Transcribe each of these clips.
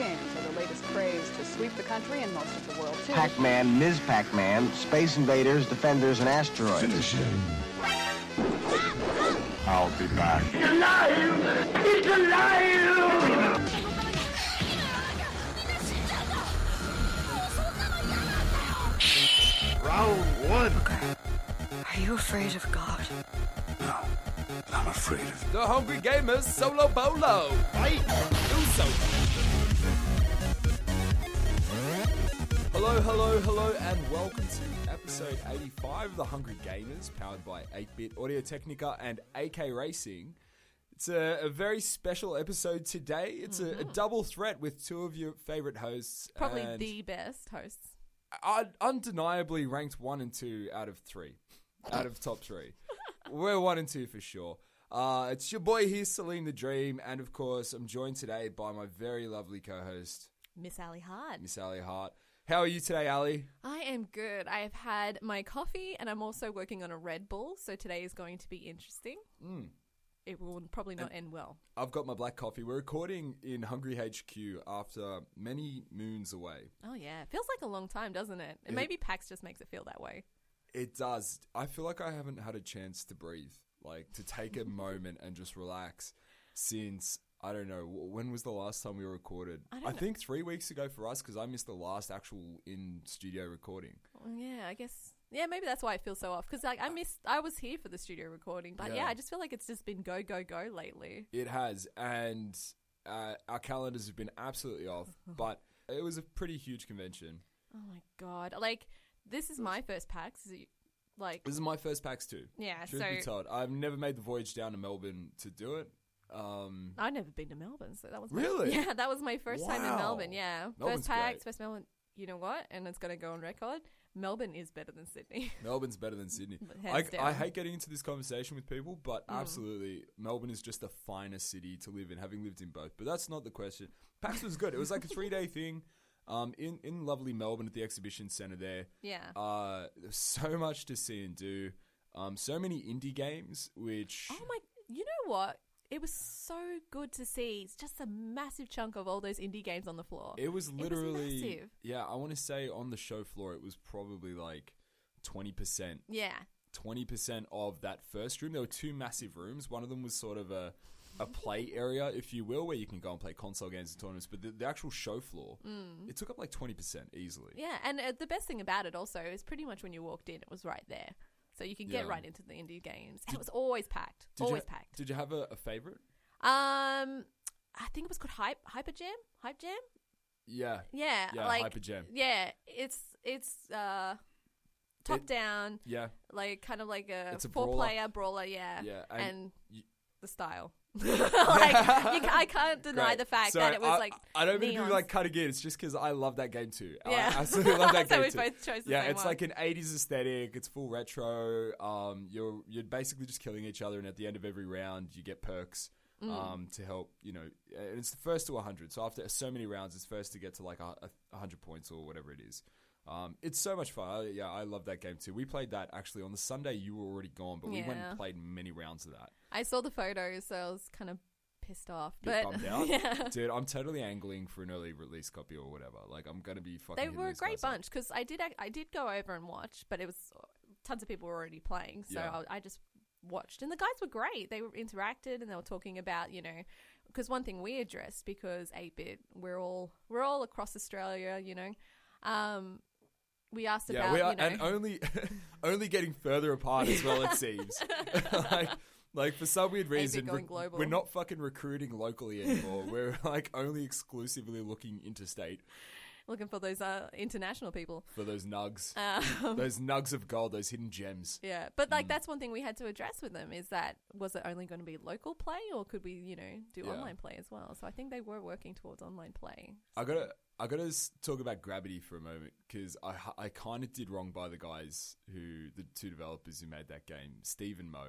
games are the latest craze to sweep the country and most of the world, too. Pac-Man, Ms. Pac-Man, Space Invaders, Defenders, and Asteroids. Finish him. I'll be back. It's alive! It's alive! Round one. Are you afraid of God? No, I'm afraid of The Hungry Gamers Solo Bolo. fight. Do so. Hello, hello, hello, and welcome to episode 85 of The Hungry Gamers, powered by 8-Bit Audio Technica and AK Racing. It's a, a very special episode today. It's a, a double threat with two of your favorite hosts. Probably and the best hosts. un- undeniably ranked one and two out of three, out of top three. We're one and two for sure. Uh, it's your boy here, Saleem the Dream, and of course, I'm joined today by my very lovely co-host, Miss Ally Hart. Miss Ally Hart. How are you today, Ally? I am good. I have had my coffee and I'm also working on a Red Bull, so today is going to be interesting. Mm. It will probably not end well. I've got my black coffee. We're recording in Hungry HQ after many moons away. Oh yeah, feels like a long time, doesn't it? And It- maybe PAX just makes it feel that way. It does. I feel like I haven't had a chance to breathe, like to take a moment and just relax since I don't know when was the last time we recorded. I I, think three weeks ago for us because I missed the last actual in studio recording. Well, yeah, I guess. Yeah, maybe that's why I feel so off because like I missed. I was here for the studio recording, but yeah. Yeah. I just feel like it's just been go go go lately. It has, and uh, our calendars have been absolutely off. but it was a pretty huge convention. Oh my god! Like this is my first PAX. Is it- Like This is my first PAX too. yeah, Truth so be told, I've never made the voyage down to Melbourne to do it. Um, I've never been to Melbourne, so that was my- Really? yeah, that was my first time in Melbourne. Yeah, Melbourne's first PAX, first Melbourne. You know what? And it's going to go on record. Melbourne is better than Sydney. Melbourne's better than Sydney. I, I hate getting into this conversation with people, but Mm. absolutely, Melbourne is just the finest city to live in, having lived in both. But that's not the question. PAX was good. It was like a three day thing um, in, in lovely Melbourne at the exhibition centre there. yeah. Uh, so much to see and do. Um, so many indie games, which. oh my! You know what? It was so good to see. It's just a massive chunk of all those indie games on the floor. It was was literally. massive. yeah, I want to say on the show floor, it was probably like 20%. yeah. twenty percent of that first room. There were two massive rooms. One of them was sort of a a play area, if you will, where you can go and play console games and tournaments. But the, the actual show floor, it took up like twenty percent easily. Mm. Yeah, and uh, the best thing about it also is pretty much when you walked in, it was right there, so you could get Yeah. right into the indie games. And it was always packed, Did always you, packed. Did you have a, a favorite? Um, I think it was called Hype Hyper Jam. Hype Jam. Yeah, Yeah, yeah, like Hyper Jam. yeah, it's it's uh top It- down, Yeah, like kind of like a, It's a four brawler. player brawler. Yeah, Yeah, and, and you- the style. like you, I can't deny Great. the fact So that it was I, like I don't mean to be like cutting in. It's just because I love that game too. Yeah. I absolutely love that So game we too. both chose the yeah, same it's one. like an '80s aesthetic. It's full retro. Um, you're you're basically just killing each other, and at the end of every round, you get perks. Mm. Um, to help you know, and it's the first to 100. So after so many rounds, it's first to get to like a, a 100 points or whatever it is. Um, it's so much fun. I, yeah, I love that game too. We played that actually on the Sunday. You were already gone, but we went Yeah. and played many rounds of that. I saw the photos, so I was kind of pissed off. Bit but bummed out. yeah, Dude, I'm totally angling for an early release copy or whatever. Like, I'm gonna be fucking. they hitting were a these great guys up. bunch because I did ac- I did go over and watch, but it was tons of people were already playing, so Yeah. I, I just watched, and the guys were great. They were interacted and they were talking about you know because one thing we addressed because eight bit we're all we're all across Australia, you know. Um, we asked Yeah, about we are, you know and only only getting further apart as well. It seems like like for some weird reason we're not fucking recruiting locally anymore. we're like only exclusively looking interstate looking for those uh, international people. for those nugs, Um, those nugs of gold, those hidden gems. Yeah, but Mm. like that's one thing we had to address with them is that was it only going to be local play or could we, you know, do Yeah. online play as well? So I think they were working towards online play. I gotta I gotta talk about Gravity for a moment because I I kind of did wrong by the guys who the two developers who made that game, Steve and Mo.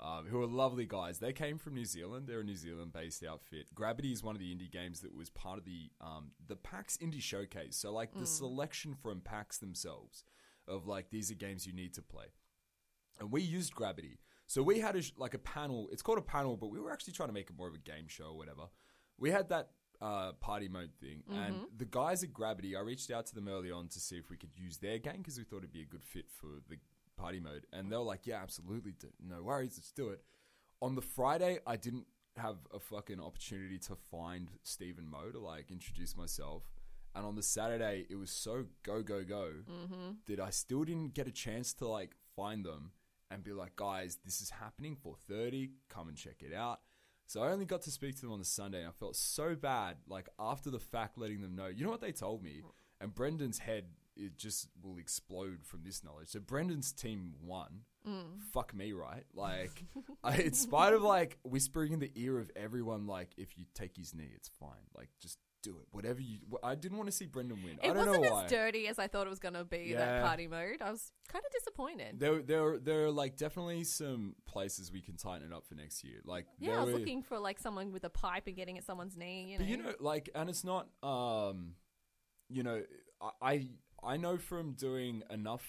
Um, who are lovely guys. They came from New Zealand. They're a New Zealand-based outfit. Gravity is one of the indie games that was part of the um, the PAX Indie Showcase. So, like the selection from PAX themselves of like these are games you need to play. And we used Gravity. So we had a, like a panel. It's called a panel, but we were actually trying to make it more of a game show or whatever. We had that uh, party mode thing, Mm-hmm. and the guys at Gravity, I reached out to them early on to see if we could use their game because we thought it'd be a good fit for the party mode, and they were like, "Yeah, absolutely, no worries, let's do it." On the Friday, I didn't have a fucking opportunity to find Stephen Moe to like introduce myself. And on the Saturday, it was so go go go that I still didn't get a chance to like find them and be like, guys, this is happening for thirty. Come and check it out. So I only got to speak to them on the Sunday, and I felt so bad. Like after the fact, letting them know. You know what they told me? And Brendan's head it just will explode from this knowledge. So Brendan's team won. Mm. Fuck me, right? Like, I, in spite of like whispering in the ear of everyone, like if you take his knee, it's fine. Like just do it. Whatever you. I didn't want to see Brendan win. I It don't wasn't know why. as dirty as I thought it was going to be. Yeah. That party mode, I was kind of disappointed. There, there, there are like definitely some places we can tighten it up for next year. Like, yeah, I was were- looking for like someone with a pipe and getting at someone's knee. You know, But you know, like, and it's not, um, you know, I, I I know from doing enough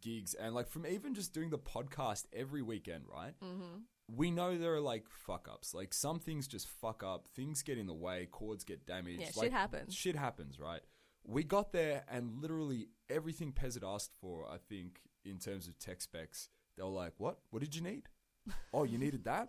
gigs and like from even just doing the podcast every weekend, right? Mm-hmm. We know there are like fuck ups. Like some things just fuck up. Things get in the way. Chords get damaged. Yeah, shit happens. Shit happens, right? We got there and literally everything Pez had asked for. I think in terms of tech specs, they were like, "What? What did you need? Oh, you needed that."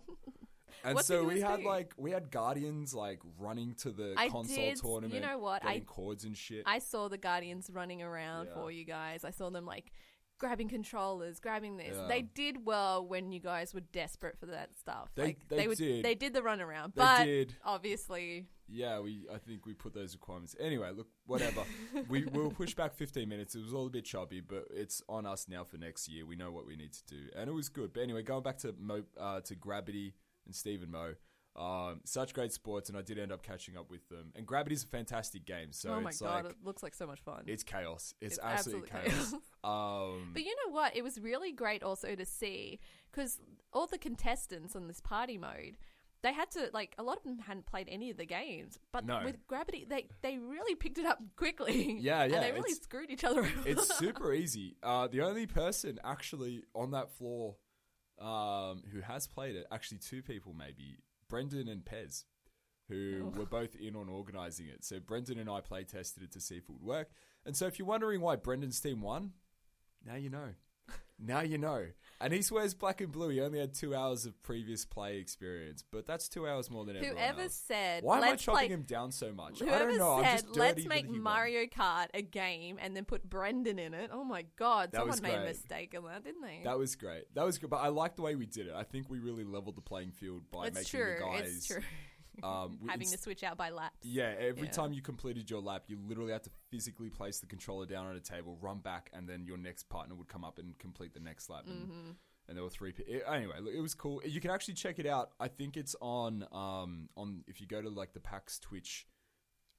And so we had like we had guardians like running to the I console did- you know what, Getting I- chords and shit. I saw the Guardians running around Yeah. for you guys. I saw them like grabbing controllers, grabbing this. Yeah. They did well when you guys were desperate for that stuff. They- like they would, did. They did the runaround, They but did. obviously, yeah, we I think we put those requirements. Anyway, look, whatever. we we will push back 15 minutes. It was all a bit choppy, but it's on us now for next year. We know what we need to do, and it was good. But anyway, going back to Mo, uh, to Gravity and Stephen Mo. Um, such great sports, and I did end up catching up with them. And Gravity's a fantastic game, so oh my it's god, like it looks like so much fun. it's chaos. It's, It's absolute absolute chaos. chaos. um, But you know what? It was really great also to see because all the contestants on this party mode, they had to like a lot of them hadn't played any of the games, but No. with Gravity, they they really picked it up quickly. Yeah, yeah, and they really screwed each other. over. it's super easy. Uh, the only person actually on that floor um, who has played it, actually two people maybe, Brendan and Pez, who oh. were both in on organising it. So Brendan and I play tested it to see if it would work. And so if you're wondering why Brendan's team won, now you know. Now you know. And he swears black and blue. He only had two hours of previous play experience, but that's two hours more than everyone Whoever else. said, Why am I chopping him down so much? I don't know. I'm said, just dirty let's make. Mario Kart a game and then put Brendan in it. Oh my god, That someone made a mistake on that, didn't they? That was great. That was good, but I like the way we did it. I think we really leveled the playing field by it's making true. the guys. Um, Having to switch out by laps. yeah, every Yeah. time you completed your lap, you literally had to physically place the controller down on a table, run back, and then your next partner would come up and complete the next lap. And, Mm-hmm. and there were three. it- Anyway, look, it was cool. You can actually check it out. I think it's on um on if you go to like the PAX Twitch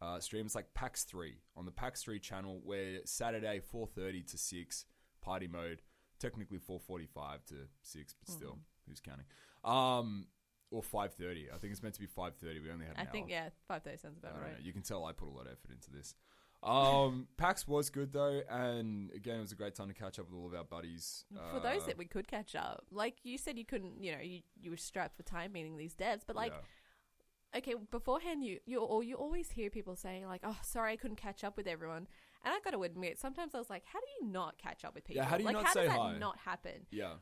uh, stream. It's like PAX Three on the PAX Three channel, where Saturday four thirty to six party mode. Technically four forty five to six, but still, Mm-hmm. who's counting? Um, or five thirty. I think it's meant to be five thirty. We only had. An I think yeah, five thirty sounds about right. know. You can tell I put a lot of effort into this. Um, PAX was good though, and again, it was a great time to catch up with all of our buddies. For those Uh, that we could catch up, like you said, you couldn't. You know, you you were strapped for time meeting these devs, but like. yeah. Okay, beforehand, you you or you always hear people saying like, "Oh, sorry, I couldn't catch up with everyone." And I got to admit, sometimes I was like, "How do you not catch up with people? how do you like, not how say does that hi? not happen?" yeah,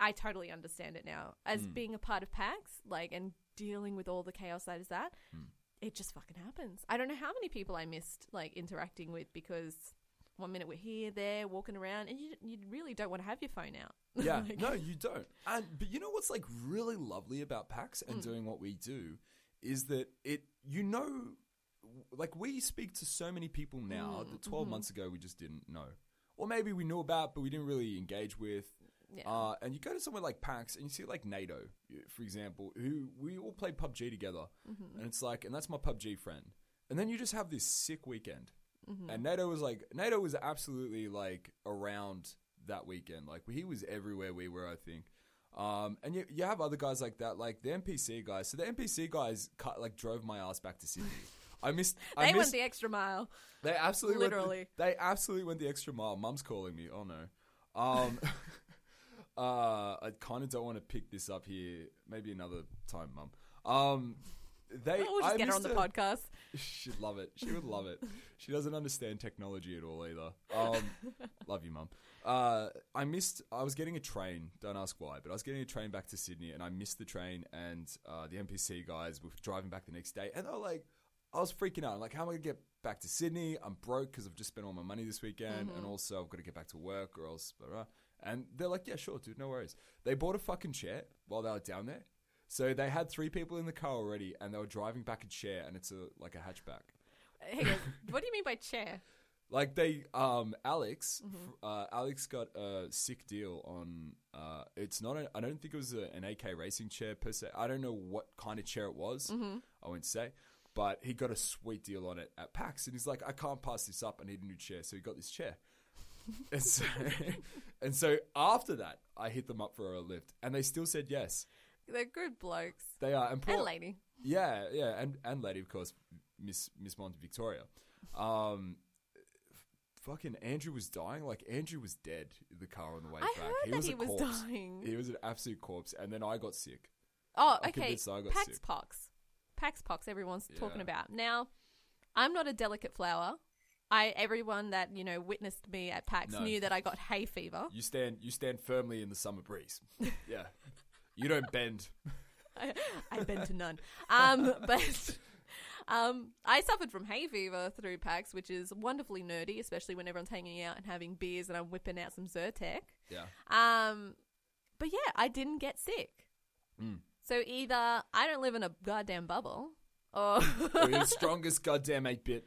I totally understand it now. As Hmm. being a part of PAX, like, and dealing with all the chaos that is that, Hmm. it just fucking happens. I don't know how many people I missed, like, interacting with because one minute we're here, there, walking around, and you, you really don't want to have your phone out. Yeah, Like- no, you don't. And but you know what's like really lovely about PAX Mm. and doing what we do is that it you know like we speak to so many people now Mm, that 12 mm-hmm. months ago we just didn't know. Or maybe we knew about but we didn't really engage with. Yeah. Uh, and you go to somewhere like PAX and you see like Nato, for example, who we all played PUBG together. Mm-hmm. And it's like, and that's my PUBG friend. And then you just have this sick weekend. Mm-hmm. And Nato was like, Nato was absolutely like around that weekend. Like he was everywhere we were, I think. Um, and you, you have other guys like that, like the NPC guys. So the NPC guys cut, like drove my ass back to Sydney. I missed. I they went missed, the extra mile. they absolutely went the- literally. they absolutely went the extra mile. Mum's calling me. Oh no. Um, uh, I kind of don't want to pick this up here. Maybe another time, Mum. Um, they. We'll just I get her on the a- podcast. She'd love it. She would love it. She doesn't understand technology at all either. Um, love you, mum. Uh, I missed. I was getting a train. Don't ask why, but I was getting a train back to Sydney, and I missed the train. And uh, the NPC guys were driving back the next day, and they were like, I was freaking out. I'm like, how am I gonna get back to Sydney? I'm broke because I've just spent all my money this weekend, and also I've got to get back to work, or else. Blah, blah. And they're like, yeah, sure, dude, no worries. They bought a fucking chair while they were down there. So they had three people in the car already, and they were driving back a chair, and it's a like a hatchback. Hang on. what do you mean by chair? Like they, um, Alex, Mm-hmm. uh, Alex got a sick deal on. Uh, it's not. A, I don't think it was a, an AK racing chair per se. I don't know what kind of chair it was. Mm-hmm. I won't say, but he got a sweet deal on it at PAX, and he's like, I can't pass this up. I need a new chair, so he got this chair. and so, and so after that, I hit them up for a lift, and they still said yes. They're good blokes. They are, and, poor, And lady. yeah, yeah, and and lady, of course, Miss Miss Monte Victoria. Um, fucking Andrew was dying. Like Andrew was dead in the car on the way I back. heard that a he was corpse. dying. He was an absolute corpse, and then I got sick. Oh, I'm okay. I got Pax sick. pox. Pax pox. Everyone's talking about now. I'm not a delicate flower. I everyone that you know witnessed me at PAX No. knew that I got hay fever. You stand, you stand firmly in the summer breeze. yeah, you don't bend. I, I bend to none. Um, but um, I suffered from hay fever through PAX, which is wonderfully nerdy, especially when everyone's hanging out and having beers and I'm whipping out some Zyrtec. Yeah, Um, but yeah, I didn't get sick. Mm. So either I don't live in a goddamn bubble, or We're the strongest goddamn eight bit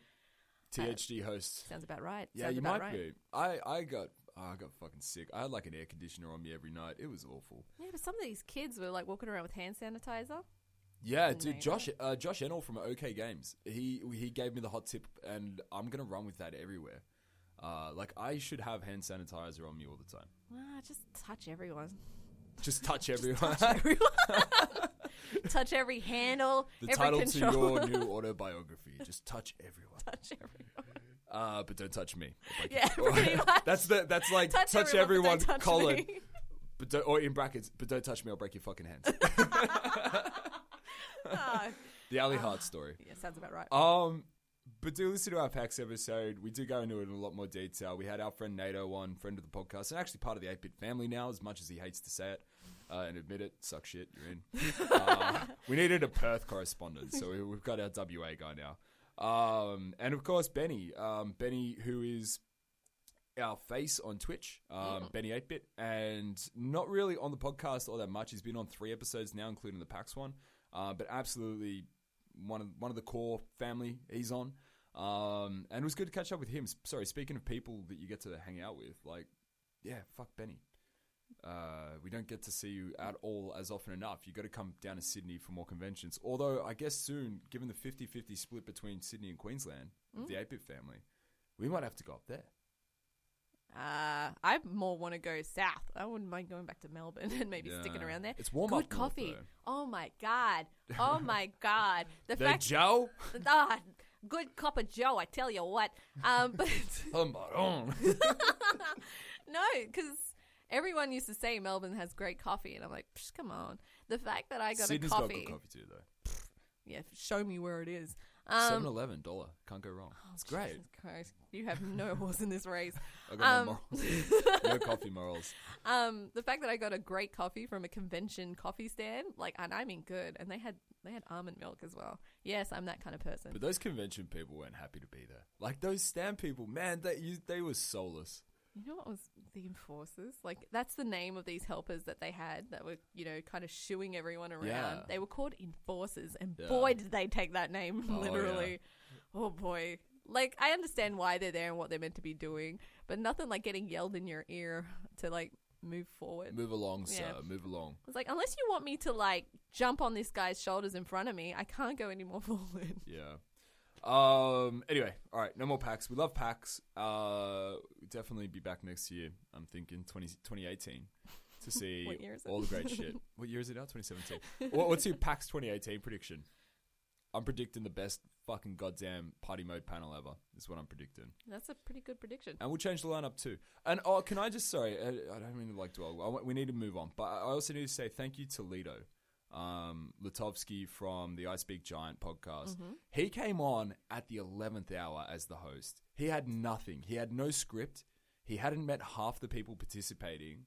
THD host. sounds about right. Yeah, Sounds you might right. be. I, I got, oh, I got fucking sick. I had like an air conditioner on me every night. It was awful. Yeah, but some of these kids were like walking around with hand sanitizer. Yeah, dude, Josh, uh, Josh Enel from OK Games, he he gave me the hot tip, and I'm gonna run with that everywhere. Uh, like I should have hand sanitizer on me all the time. Just touch everyone. Just touch everyone. Everyone. touch every handle, the every title control. to your new autobiography. Just touch everyone. Touch everyone. Uh, but don't touch me. I'll Yeah, pretty much. That's the that's like Touch, touch, everyone, everyone, but don't touch colon. me. But don't, or in brackets, but don't touch me. I'll break your fucking hands. Ah, the Ally Hart story. yeah, sounds about right. Um, but do listen to our PAX episode. We do go into it in a lot more detail. We had our friend Nato on, friend of the podcast, and actually part of the 8 bit family now, as much as he hates to say it uh, and admit it. Suck shit, you're in. uh, we needed a Perth correspondent, so we, we've got our WA guy now. Um, and of course, Benny. Um, Benny, who is our face on Twitch, um, Benny 8 bit, and not really on the podcast all that much. He's been on three episodes now, including the PAX one, uh, but absolutely one of one of the core family he's on. Um, and it was good to catch up with him. Sorry, speaking of people that you get to hang out with, like, yeah, fuck Benny. Uh, we don't get to see you at all as often enough. You've got to come down to Sydney for more conventions. Although, I guess soon, given the 50 50 split between Sydney and Queensland, of the 8 bit family, we might have to go up there. Uh, I more want to go south. I wouldn't mind going back to Melbourne and maybe sticking around there. It's warm Good up coffee. though. oh my god. Oh my god. The, The fact Joe? ah, good cup of Joe. I tell you what. Um, but no, because everyone used to say Melbourne has great coffee, and I'm like, Psh, come on. The fact that I got Sydney's a got coffee, good coffee too, though. yeah, show me where it is. 7 Um, Eleven, dollar. Can't go wrong. It's great. Jesus Christ, you have no horse in this race. I got Um, no morals. no coffee morals. Um, the fact that I got a great coffee from a convention coffee stand, like, and I mean good, and they had they had almond milk as well. Yes, I'm that kind of person. But those convention people weren't happy to be there. Like those stand people, man, they you, they were soulless. You know what was the enforcers? Like that's the name of these helpers that they had that were, you know, kind of shooing everyone around. Yeah. They were called enforcers, and Yeah. boy, did they take that name Oh, literally. Oh boy. Like I understand why they're there and what they're meant to be doing, but nothing like getting yelled in your ear to like move forward. Move along, Yeah. sir. Move along. It's like unless you want me to like jump on this guy's shoulders in front of me, I can't go any more forward. Yeah. Um. Anyway, all right. No more packs. We love packs. Uh, we'll definitely be back next year. I'm thinking 20, 2018 to see What year is it? all the great shit. What year is it now? 2017. what, what's your PAX 2018 prediction? I'm predicting the best fucking goddamn party mode panel ever. Is what I'm predicting. That's a pretty good prediction. And we'll change the lineup too. And oh, can I just sorry, I, I don't mean to like dwell. I, we need to move on, but I also need to say thank you to Lido. Um, Lutovsky from the I Speak Giant podcast. Mm-hmm. He came on at the 11th hour as the host. He had nothing. He had no script. He hadn't met half the people participating.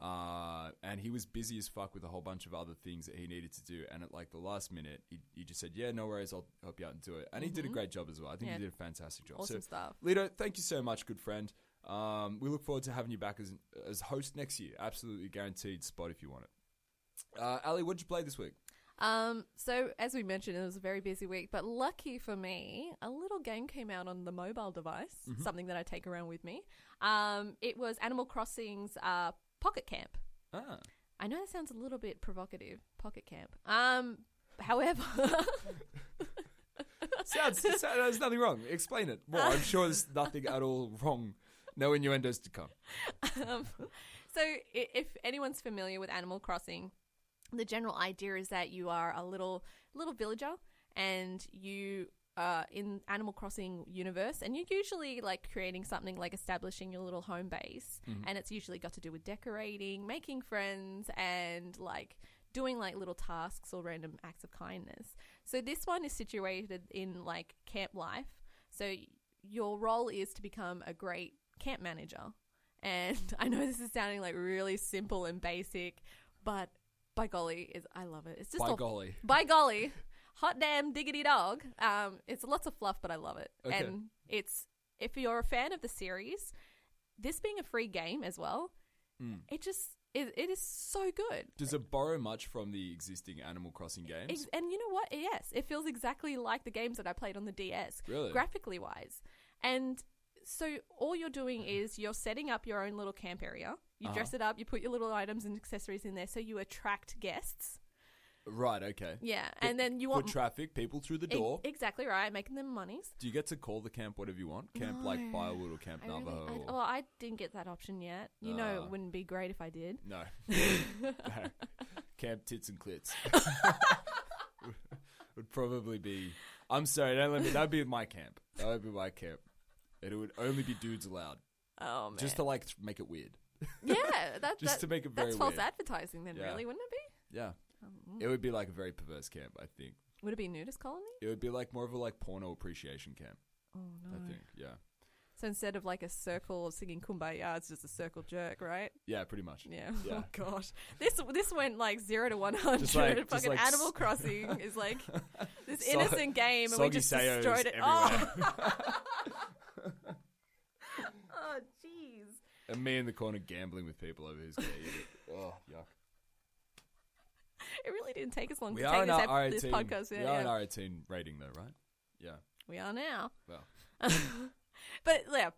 Uh, and he was busy as fuck with a whole bunch of other things that he needed to do. And at like the last minute, he, he just said, "Yeah, no worries, I'll help you out and do it." And he did a great job as well. I think Mm-hmm. Yeah. he did a fantastic job. Awesome so, stuff. Lido, thank you so much, good friend. Um, we look forward to having you back as as host next year. Absolutely guaranteed spot if you want it. Uh, Ally, what did you play this week? Um, so as we mentioned, it was a very busy week, but lucky for me, a little game came out on the mobile device, Mm-hmm. something that I take around with me. Um, it was Animal Crossing's uh, Pocket Camp. Ah, I know that sounds a little bit provocative, Pocket Camp. Um, however, sounds, sounds there's nothing wrong. Explain it more. I'm sure there's nothing at all wrong. No innuendos to come. um, so if anyone's familiar with Animal Crossing, the general idea is that you are a little little villager and you are in Animal Crossing universe and you're usually like creating something like establishing your little home base mm-hmm. and it's usually got to do with decorating, making friends and like doing like little tasks or random acts of kindness. So this one is situated in like camp life. So your role is to become a great camp manager. And I know this is sounding like really simple and basic, but by golly, is I love it. It's just By all- golly. by golly, hot damn diggity dog. Um, it's lots of fluff, but I love it. Okay. And it's if you're a fan of the series, this being a free game as well, Hmm. it just it, it is so good. Does it borrow much from the existing Animal Crossing games? Ex- and you know what? Yes, it feels exactly like the games that I played on the DS, Really? graphically wise. And so all you're doing is you're setting up your own little camp area. You Uh-huh. dress it up, you put your little items and accessories in there, so you attract guests. right. Okay. Yeah, and then you want traffic, people through the door. exactly right, making them monies. Do you get to call the camp whatever you want? Camp like No. Firewood or Camp I really, Navajo? I, or- well, I didn't get that option yet. You know, Ah. it wouldn't be great if I did. No. Camp Tits and Clits. would probably be. I'm sorry, don't let me. That'd be my camp. That would be my camp. And It would only be dudes allowed, Oh man, just to like th- make it weird. Yeah, that, just that- to make it very that's false weird. advertising, then, Yeah. really, wouldn't it be? Yeah, Um, it would be like a very perverse camp. I think would it be nudist colony? it would be like more of a like porno appreciation camp. Oh no. I think. Yeah. So instead of like a circle of singing "Kumbaya," it's just a circle jerk, right? Yeah, pretty much. Yeah. Yeah. Oh gosh, this this went like zero to one hundred. Just like- just Fucking like Animal s- Crossing is like this So- innocent game, and we soggy just sayos destroyed it. Oh, oh. And me in the corner gambling with people over his game. Oh, yuck. It really didn't take us long We to are take in this, our ep- R18. this podcast. we Yeah, are yeah. an R18 rating though, right? Yeah. we are now. Well, But yeah,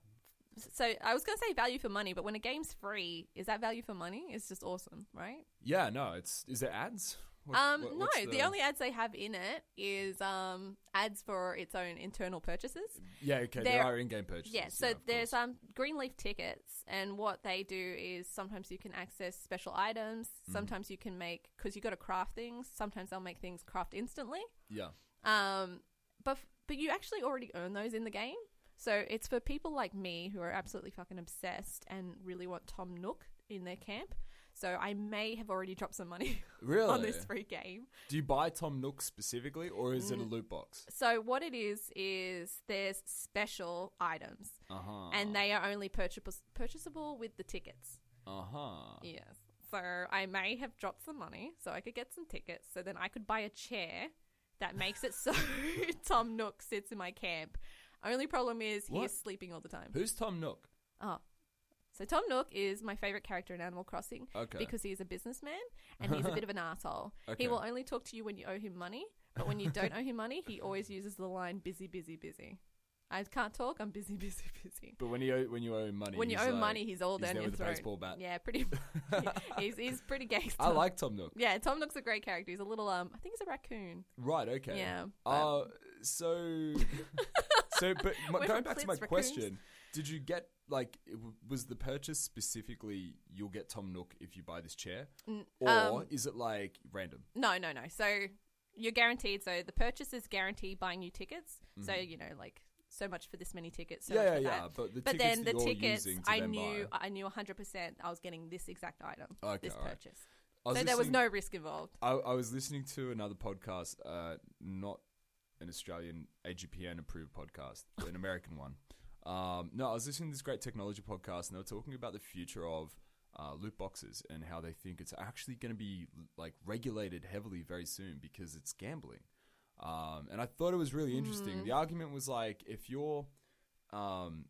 so I was going to say value for money, but when a game's free, is that value for money? It's just awesome, right? yeah. No, it's is there ads? What- um, what- no, what's the... only ads they have in it is um ads for its own internal purchases. yeah. Okay, there, there- are in-game purchases. Yeah, so of there's course. um Greenleaf tickets, and what they do is sometimes you can access special items. Mm-hmm. Sometimes you can make because you got to craft things. Sometimes they'll make things craft instantly. yeah. Um, but f- but you actually already earn those in the game. So it's for people like me who are absolutely fucking obsessed and really want Tom Nook in their camp. So I may have already dropped some money Really? on this free game. Do you buy Tom Nook specifically, or is Mm. it a loot box? So what it is is there's special items, Uh huh. and they are only purchasable purchasable with the tickets. Uh huh. Yes. So I may have dropped some money so I could get some tickets, so then I could buy a chair that makes it so Tom Nook sits in my camp. Only problem is he What? is sleeping all the time. Who's Tom Nook? Oh. So Tom Nook is my favorite character in Animal Crossing Okay. because he is a businessman and he's a bit of an asshole. Okay. He will only talk to you when you owe him money, but when you don't owe him money, he always uses the line busy, busy, busy. I can't talk. I'm busy, busy, busy. But when you owe, when you owe him money, When you he's owe like- money, he's all he's down there your with a throat. baseball bat. Yeah, pretty. he's he's pretty gangster. I like Tom Nook. Yeah, Tom Nook's a great character. He's a little um, I think he's a raccoon. Right. Okay. Yeah, Uh, so, so, but m- We're going from back to my Clint's raccoons. question, did you get like was the purchase specifically you'll get Tom Nook if you buy this chair, or um, is it like random? No, no, no. So you're guaranteed. So the purchase is guaranteed buying you tickets. So you know, like so much for this many tickets. So Mm-hmm. Yeah, yeah, yeah. But the but tickets then the tickets, I knew, buy. I knew 100 percent I was getting this exact item, Okay, this alright. purchase. So there was no risk involved. I, I was listening to another podcast, uh, not an Australian AGPN approved podcast, an American one. Um, no, I was listening to this great technology podcast, and they were talking about the future of uh, loot boxes and how they think it's actually going to be like regulated heavily very soon because it's gambling. Um, and I thought it was really interesting. The argument was like, if you're um,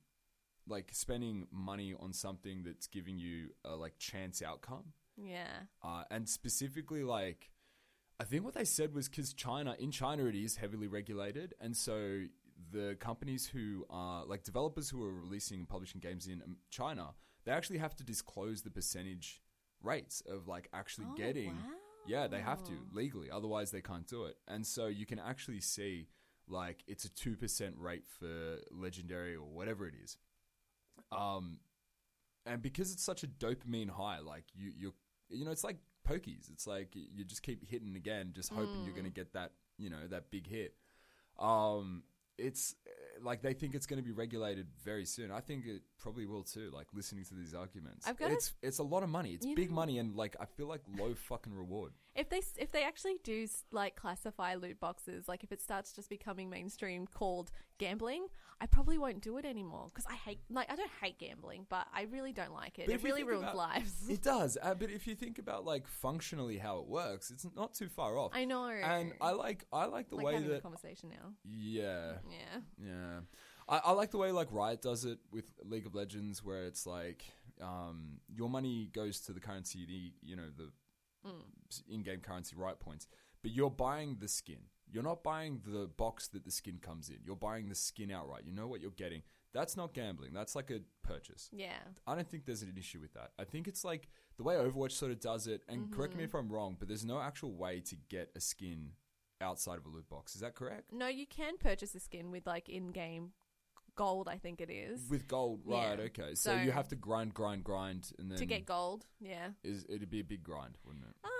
like spending money on something that's giving you a like chance outcome, Yeah. uh, and specifically like I think what they said was because China in China it is heavily regulated, and so the companies who are like developers who are releasing and publishing games in um, China, they actually have to disclose the percentage rates of like actually Oh, getting. Yeah, they have to legally, otherwise they can't do it. And so you can actually see like it's a two percent rate for legendary or whatever it is. Um, and because it's such a dopamine high, like you, you're, you know, it's like pokies. It's like you just keep hitting again, just hoping you're going to get that, you know, that big hit. Um, it's uh, like they think it's going to be regulated very soon. I think it probably will too. Like listening to these arguments, I've got a- it's it's a lot of money. It's You big know- money, and like I feel like low fucking reward. If they if they actually do like classify loot boxes, like if it starts just becoming mainstream called gambling, I probably won't do it anymore because I hate like I don't hate gambling, but I really don't like it. But it really ruins about- lives. It does, uh, but if you think about like functionally how it works, it's not too far off. I know. and I like I like the like way that conversation now. yeah Yeah. yeah I, I like the way like Riot does it with League of Legends, where it's like um, your money goes to the currency, the you know the in-game currency, Riot points, but you're buying the skin. You're not buying the box that the skin comes in. You're buying the skin outright. You know what you're getting. That's not gambling. That's like a purchase. Yeah. I don't think there's an issue with that. I think it's like the way Overwatch sort of does it, and correct me if I'm wrong, but there's no actual way to get a skin outside of a loot box. Is that correct? No, you can purchase a skin with like in-game gold. I think it is With gold, right? Yeah. Okay, so, So- you have to grind, grind, grind, and then to get gold. Yeah. Is it'd be a big grind, wouldn't it? Um,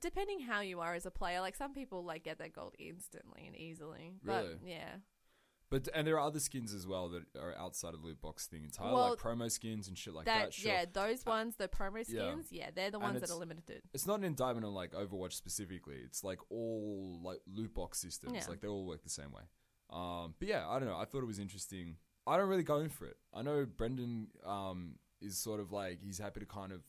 depending how you are as a player, like some people like get their gold instantly and easily. But Really? yeah. But and there are other skins as well that are outside of the loot box thing entirely, Well, like promo skins and shit like that, that. Sure. yeah, those ones, the promo Yeah. skins, yeah, they're the And ones that it's- are limited. It's not an indictment on like Overwatch specifically. It's like all like loot box systems. Yeah. Like they all work the same way. Um, but yeah, I don't know. I thought it was interesting. I don't really go in for it. I know Brendan um, is sort of like he's happy to kind of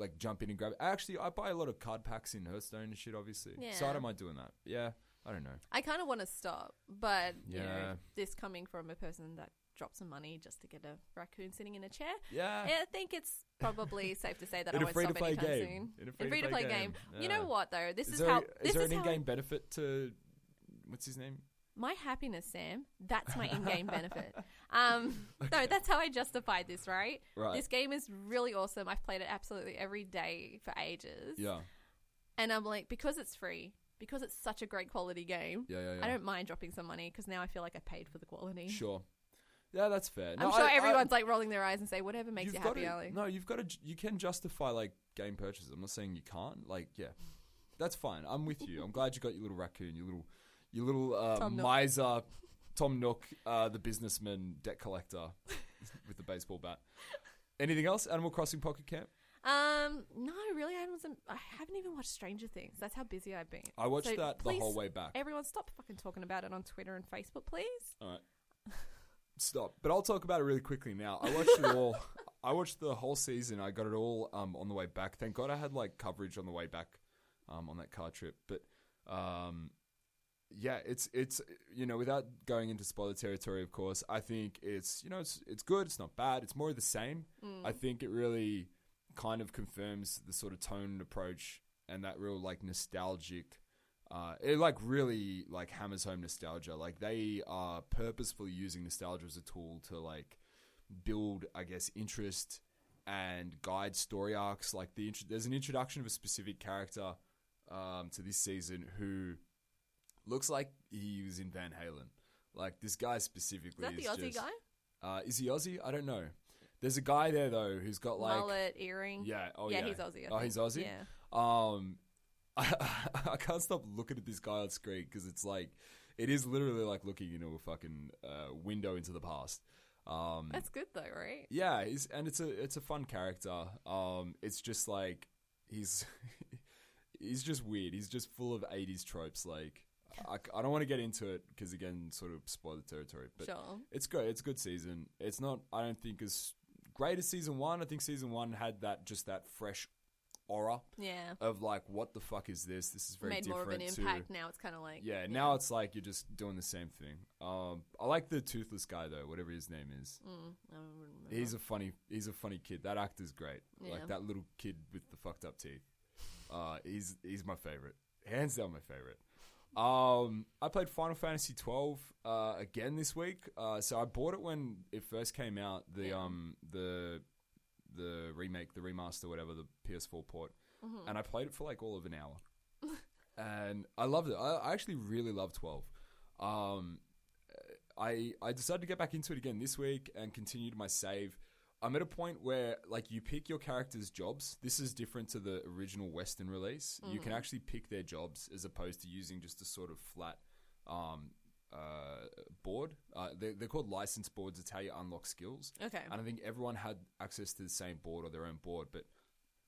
like jump in and grab. it. Actually, I buy a lot of card packs in Hearthstone and shit, obviously. So I Yeah. don't mind doing that. Yeah, I don't know. I kind of want to stop, but you Yeah. know, this coming from a person that dropped some money just to get a raccoon sitting in a chair. Yeah. I think it's probably safe to say that In I a won't stop free-to-play anytime game. soon. In a In free to play free-to-play game. You know what though? This is is, there, how. is this there is an how in-game benefit to what's his name? My happiness, Sam. That's my in-game benefit. Um, no, that's how I justify this. Right? Right. This game is really awesome. I've played it absolutely every day for ages. Yeah, And I'm like, because it's free, because it's such a great quality game. yeah, yeah. yeah. I don't mind dropping some money because now I feel like I paid for the quality. Sure. Yeah, that's fair. I'm sure I- I- everyone's like rolling their eyes and say, whatever makes you happy, to, Ally. No, you've got to. You can justify like game purchases. I'm not saying you can't. Like, yeah, that's fine. I'm with you. I'm glad you got your little raccoon, your little, your little uh, Tom Nook. miser, Tom Nook, uh, the businessman, debt collector, with the baseball bat. Anything else? Animal Crossing Pocket Camp. Um, no, really, I haven't. I haven't even watched Stranger Things. That's how busy I've been. I watched So that the please, whole way back. Everyone, stop fucking talking about it on Twitter and Facebook, please. All right. Stop. But I'll talk about it really quickly now. I watched it all. I watched the whole season. I got it all um, on the way back. Thank God I had like coverage on the way back um, on that car trip. But um, yeah, it's it's you know without going into spoiler territory, of course. I think it's you know it's it's good. It's not bad. It's more of the same. I think it really kind of confirms the sort of tone and approach and that real like nostalgic uh, it like really like hammers home nostalgia. Like they are purposefully using nostalgia as a tool to like build, I guess, interest and guide story arcs. Like the there's an introduction of a specific character um, to this season who looks like he was in Van Halen. Like this guy specifically Is that the Aussie just- guy? Uh, is he Aussie? I don't know. There's a guy there though who's got like Mullet, earring. yeah, oh yeah, yeah, he's Aussie. I oh, think. he's Aussie. Yeah. Um, I, I can't stop looking at this guy on screen because it's like it is literally like looking into a fucking uh, window into the past. Um, That's good though, right? yeah, he's, and it's a it's a fun character. Um, it's just like he's he's just weird. He's just full of '80s tropes. Like I, I don't want to get into it because again, sort of spoil the territory. But Sure. it's good. It's a good season. It's not. I don't think as great as season one. I think season one had that just that fresh aura Yeah. of like, what the fuck is this? This is very Made more different of an to impact. Now it's kind of like yeah, now it's like you're just doing the same thing. Um, I like the toothless guy though, whatever his name is. Mm, I don't remember. He's a funny, he's a funny kid. That actor's great. Yeah. Like that little kid with the fucked up teeth. Uh, he's he's my favorite, hands down my favorite. Um, I played Final Fantasy twelve uh, again this week. Uh, so I bought it when it first came out. The Yeah. um the the remake, the remaster, whatever, the PS4 port, Mm-hmm. and I played it for like all of an hour, and I loved it. I, I actually really love twelve. Um, I I decided to get back into it again this week and continued my save. I'm at a point where like you pick your character's jobs. This is different to the original Western release. You can actually pick their jobs as opposed to using just a sort of flat um, uh, board. Uh, they're, they're called license boards. It's how you unlock skills. Okay. And I think everyone had access to the same board or their own board, but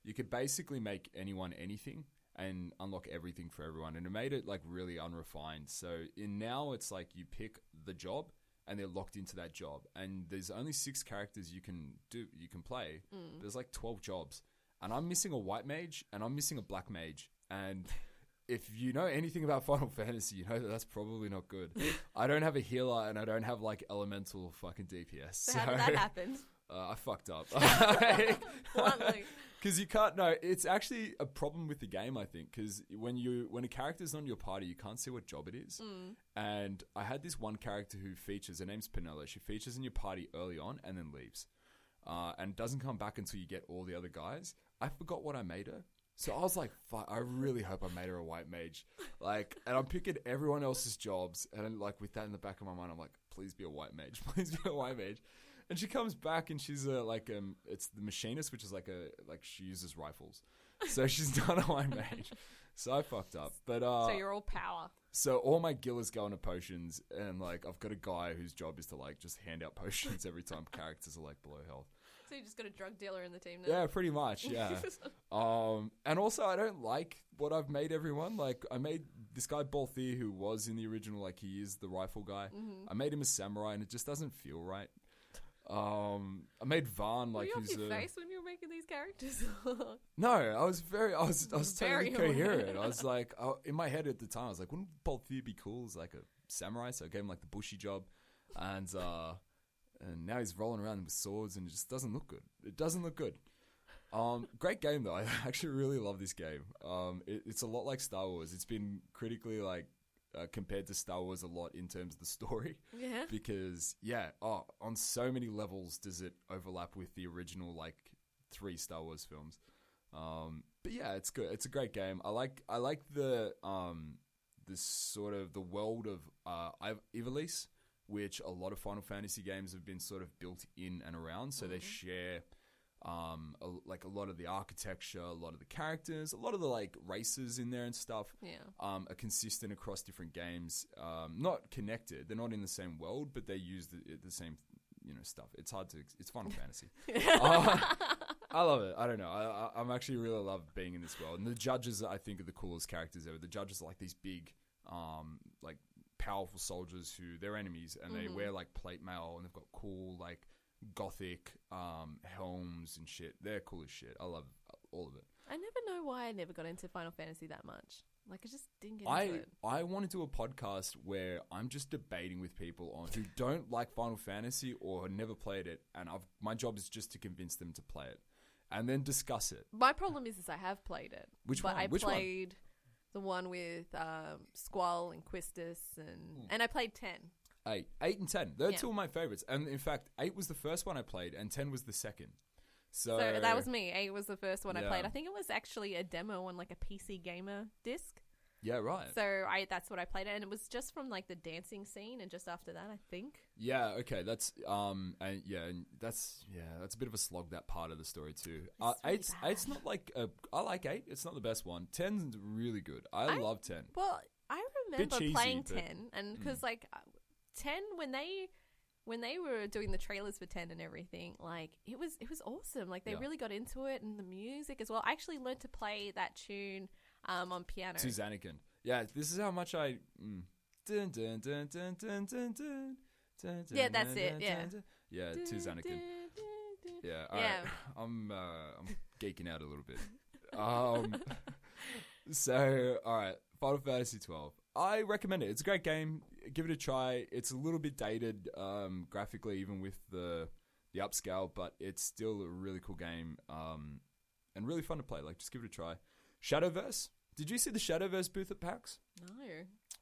you could basically make anyone anything and unlock everything for everyone. And it made it like really unrefined. So in now it's like you pick the job and they're locked into that job. And there's only six characters you can do you can play. There's like twelve jobs. And I'm missing a white mage and I'm missing a black mage. And if you know anything about Final Fantasy, you know that that's probably not good. I don't have a healer and I don't have like elemental fucking DPS. So how did that happen? Uh, I fucked up. Bluntly. Because you can't. No, it's actually a problem with the game. I think because when you when a character's on your party, you can't see what job it is. And I had this one character who features. Her name's Penelo. She features in your party early on and then leaves, uh, and doesn't come back until you get all the other guys. I forgot what I made her. So I was like, Fuck, I really hope I made her a white mage. Like, and I'm picking everyone else's jobs. And like, with that in the back of my mind, I'm like, please be a white mage. Please be a white mage. And she comes back and she's a, like, um, it's the machinist, which is like a, like, she uses rifles. So she's not a white mage. So I fucked up. But, uh, so you're all power. so all my gillers go into potions, and like I've got a guy whose job is to like just hand out potions every time characters are like below health. So you just got a drug dealer in the team now. Yeah, pretty much. Yeah. um, and also I don't like what I've made everyone. Like I made this guy Balthier, who was in the original, like he is the rifle guy. Mm-hmm. I made him a samurai, and it just doesn't feel right. Um, I made Were like you off your a face when you were making these characters? no. I was very, I was, I was Very totally aware. coherent. I was like, I, in my head at the time, I was like, wouldn't Paul Balthier be cool as like a samurai? So I gave him like the Bushi job, and uh, and now he's rolling around with swords, and it just doesn't look good. It doesn't look good. Um, great game though. I actually really love this game. Um, it, it's a lot like Star Wars. It's been critically like uh, compared to Star Wars a lot in terms of the story yeah. because yeah, oh, on so many levels does it overlap with the original like three Star Wars films. Um, but yeah, it's good. It's a great game. I like I like the um the sort of the world of uh Ivalice, which a lot of Final Fantasy games have been sort of built in and around. So they share um a, like a lot of the architecture, a lot of the characters, a lot of the like races in there and stuff Yeah. um, are consistent across different games. Um, not connected; they're not in the same world, but they use the, the same, you know, stuff. It's hard to. It's Final Fantasy. Uh, I love it. I don't know. I, I'm actually really love being in this world, and the judges I think are the coolest characters ever. The judges are like these big, um, like powerful soldiers who they're enemies, and they wear like plate mail, and they've got cool like gothic um, helms and shit. They're cool as shit. I love all of it. I never know why I never got into Final Fantasy that much. Like I just didn't get I into it. I want to do a podcast where I'm just debating with people on who don't like Final Fantasy or never played it, and I've my job is just to convince them to play it, and then discuss it. My problem is, is I have played it. Which but one? I Which one? played the one with um, Squall and Quistis, and and I played ten. Eight, eight, and ten. They're Yeah. two of my favorites, and in fact, eight was the first one I played, and ten was the second. So, So that was me. Eight was the first one I Yeah. played. I think it was actually a demo on like a PC gamer disc. Yeah, right. So I that's what I played, and it was just from like the dancing scene, and just after that, I think. yeah, okay. That's um, and yeah, and that's yeah, that's a bit of a slog. That part of the story too. Uh, really eight's bad. eight's not like a, I like eight. It's not the best one. Ten's really good. I, I- love ten. Well, I remember cheesy, playing but- ten, and because like uh, ten when they when they were doing the trailers for 10 and everything, like it was it was awesome. Like they Yeah. really got into it and the music as well. I actually learned to play that tune um, on piano. To Zanarkand. Yeah, this is how much I. Mm. Dun, dun, dun, dun, dun, dun, dun, dun, Yeah, dun, that's dun, it, dun, yeah. dun. Yeah, to Zanarkand. Yeah, all Yeah. right. I'm uh, I'm geeking out a little bit. Um, so all right, Final Fantasy 12. I recommend it. It's a great game. Give it a try. It's a little bit dated um, graphically, even with the the upscale, but it's still a really cool game um, and really fun to play. Like, just give it a try. Shadowverse. Did you see the Shadowverse booth at PAX? No.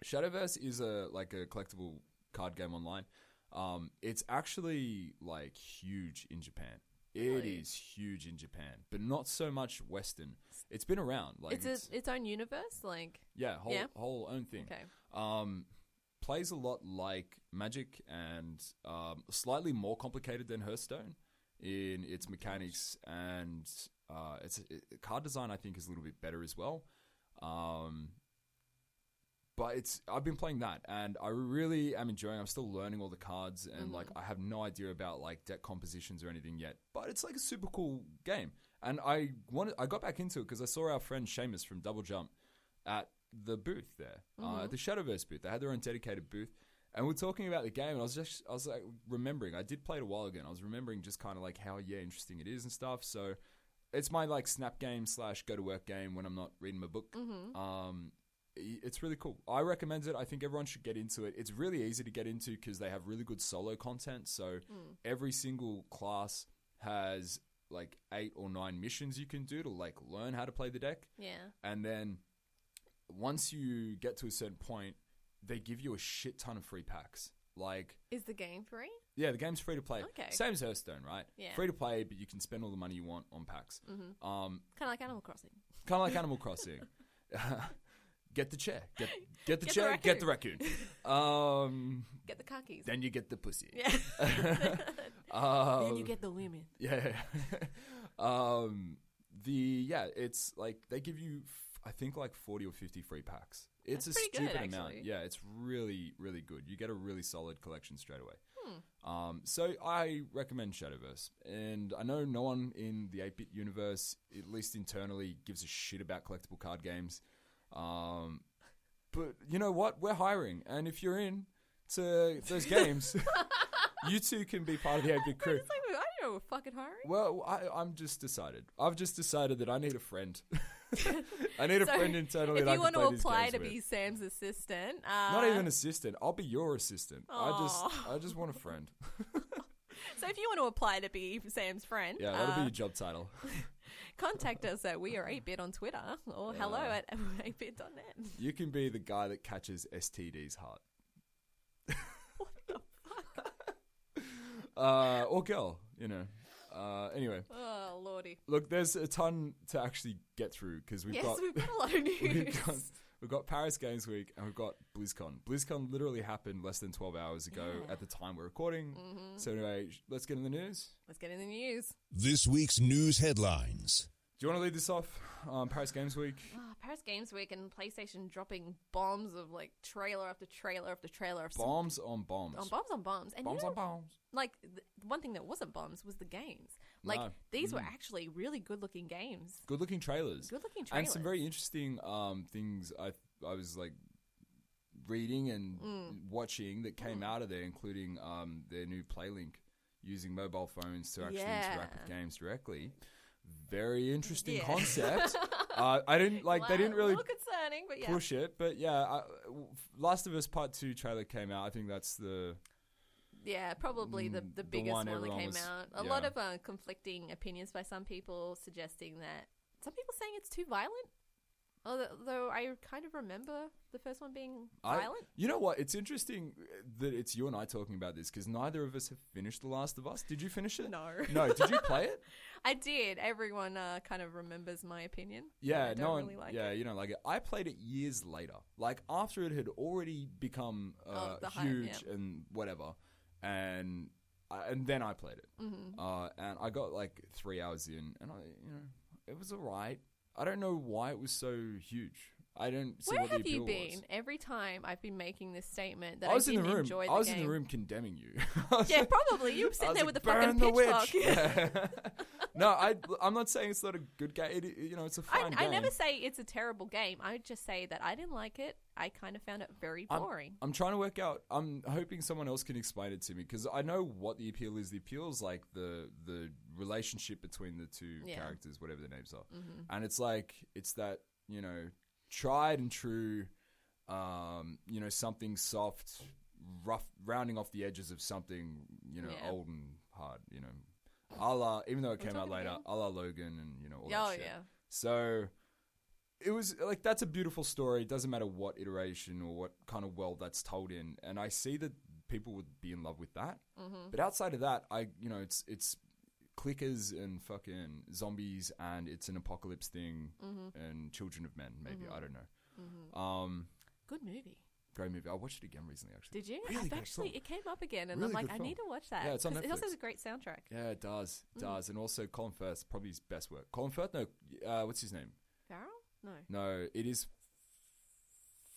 Shadowverse is a like a collectible card game online. Um, it's actually like huge in Japan. It is huge in Japan, but not so much Western. It's been around, like it's, it's, a, its own universe? Like, yeah, whole yeah? whole own thing. okay. Um, plays a lot like Magic and um, slightly more complicated than Hearthstone in its mechanics and uh, its it, card design. I think is a little bit better as well. Um, but it's I've been playing that and I really am enjoying. I'm still learning all the cards and like I have no idea about like deck compositions or anything yet. But it's like a super cool game, and I wanted I got back into it because I saw our friend Seamus from Double Jump at the booth there, uh, at the Shadowverse booth. They had their own dedicated booth. And we are talking about the game, and I was just, I was like remembering. I did play it a while ago, and I was remembering just kind of like how yeah interesting it is and stuff. So it's my like snap game slash go to work game when I'm not reading my book. Um, i- it's really cool. I recommend it. I think everyone should get into it. It's really easy to get into because they have really good solo content. So every single class has like eight or nine missions you can do to like learn how to play the deck, Yeah. and then once you get to a certain point, they give you a shit ton of free packs. Like Is the game free? yeah, the game's free to play. Okay. Same as Hearthstone, right? Yeah. Free to play, but you can spend all the money you want on packs. Mm-hmm. Um, Kind of like Animal Crossing. kind of like Animal Crossing. get the chair. Get get the Get the chair. get the raccoon. um, Get the keys. then you get the pussy. yeah. Um, then you get the women. yeah. um, the yeah, it's like they give you, f- I think, like forty or fifty free packs. It's That's a pretty good, stupid amount. Yeah, it's really really good. You get a really solid collection straight away. Hmm. Um, so I recommend Shadowverse, and I know no one in the 8-bit universe, at least internally, gives a shit about collectible card games. Um, but you know what? We're hiring, and if you're in to those games, you too can be part of the 8-bit crew. Like, I don't know, we're fucking hiring. Well, I, I'm just decided. I've just decided that I need a friend. I need a So, friend internally. if you want to apply to with. be Sam's assistant, uh, not even assistant. I'll be your assistant. I just, I just want a friend. so if you want to apply to be Sam's friend, Yeah, that'll be uh, your job title. Contact us at we are 8bit on Twitter or hello at 8bit.net. You can be the guy that catches STD's heart. What the fuck? Uh, or girl, you know. Uh, anyway, Oh, lordy. look, there's a ton to actually get through because we've yes, got we've got a lot of news. we've got we've got Paris Games Week and we've got BlizzCon. BlizzCon literally happened less than 12 hours ago Yeah. Mm-hmm. at the time we're recording. So anyway, let's get in the news. Let's get in the news. This week's news headlines. Do you want to lead this off? Um, Paris Games Week. Oh, Paris Games Week and PlayStation dropping bombs of like trailer after trailer after trailer of some- Bombs on bombs. on bombs on bombs. And you Bombs know, on bombs. like the one thing that wasn't bombs was the games. Like No. these were Mm. actually really good looking games. Good looking trailers. Good looking trailers. And some very interesting um, things I I was like reading and Mm. watching that came out of there, including um, their new PlayLink using mobile phones to actually interact with games directly. Very interesting Yeah. concept. uh, I didn't like they didn't really a little concerning, but yeah. push it, but yeah, I, Last of Us Part Two trailer came out. I think that's the Yeah, probably the Mm, the the biggest one one, that came was- out. A lot of uh, conflicting opinions by some people, suggesting that some people saying it's too violent. Although though I kind of remember the first one being I- violent. You know what? It's interesting that it's you and I talking about this because neither of us have finished The Last of Us. Did you finish it? No. No. Did you play it? I did. Everyone uh, kind of remembers my opinion. Yeah, I no one. really like yeah, it. you don't like it. I played it years later, like after it had already become uh, Oh, the hype, huge yeah. and whatever, and I, and then I played it, Mm-hmm. uh, and I got like three hours in, and I, you know, it was alright. I don't know why it was so huge. I don't see Where what the have you appeal been was. every time I've been making this statement that I was I in didn't the room. enjoy the I was game? in the room condemning you. I was Yeah, like- probably. You were I sitting was there with a fucking "Burn the pitchfork. witch." Yeah. no, I, I'm not saying it's not a good game. It, you know, it's a I, fine I game. never say it's a terrible game. I just say that I didn't like it. I kind of found it very I'm- boring. I'm trying to work out. I'm hoping someone else can explain it to me because I know what the appeal is. The appeal is like the the relationship between the two Yeah. Mm-hmm. characters, whatever their names are, and it's like it's that you know tried and true, um, you know something soft, rough, rounding off the edges of something you know Yeah. old and hard. You know, a la even though it came out talking later, a la Logan and you know all oh that shit. yeah. So it was like that's a beautiful story. It doesn't matter what iteration or what kind of world that's told in, and I see that people would be in love with that. Mm-hmm. But outside of that, I you know it's it's clickers and fucking zombies, and it's an apocalypse thing, Mm-hmm. and Children of Men. Maybe I don't know. Um, Good movie. great movie. I watched it again recently. Actually, Did you? Really I've actually film. it came up again, and Really I'm like, I film. need to watch that. Yeah, it's on 'cause It also has a great soundtrack. Yeah, it does. It Mm. does. And also Colin Firth, probably his best work. Colin Firth, no, uh, what's his name? Farrell? No. No, it is.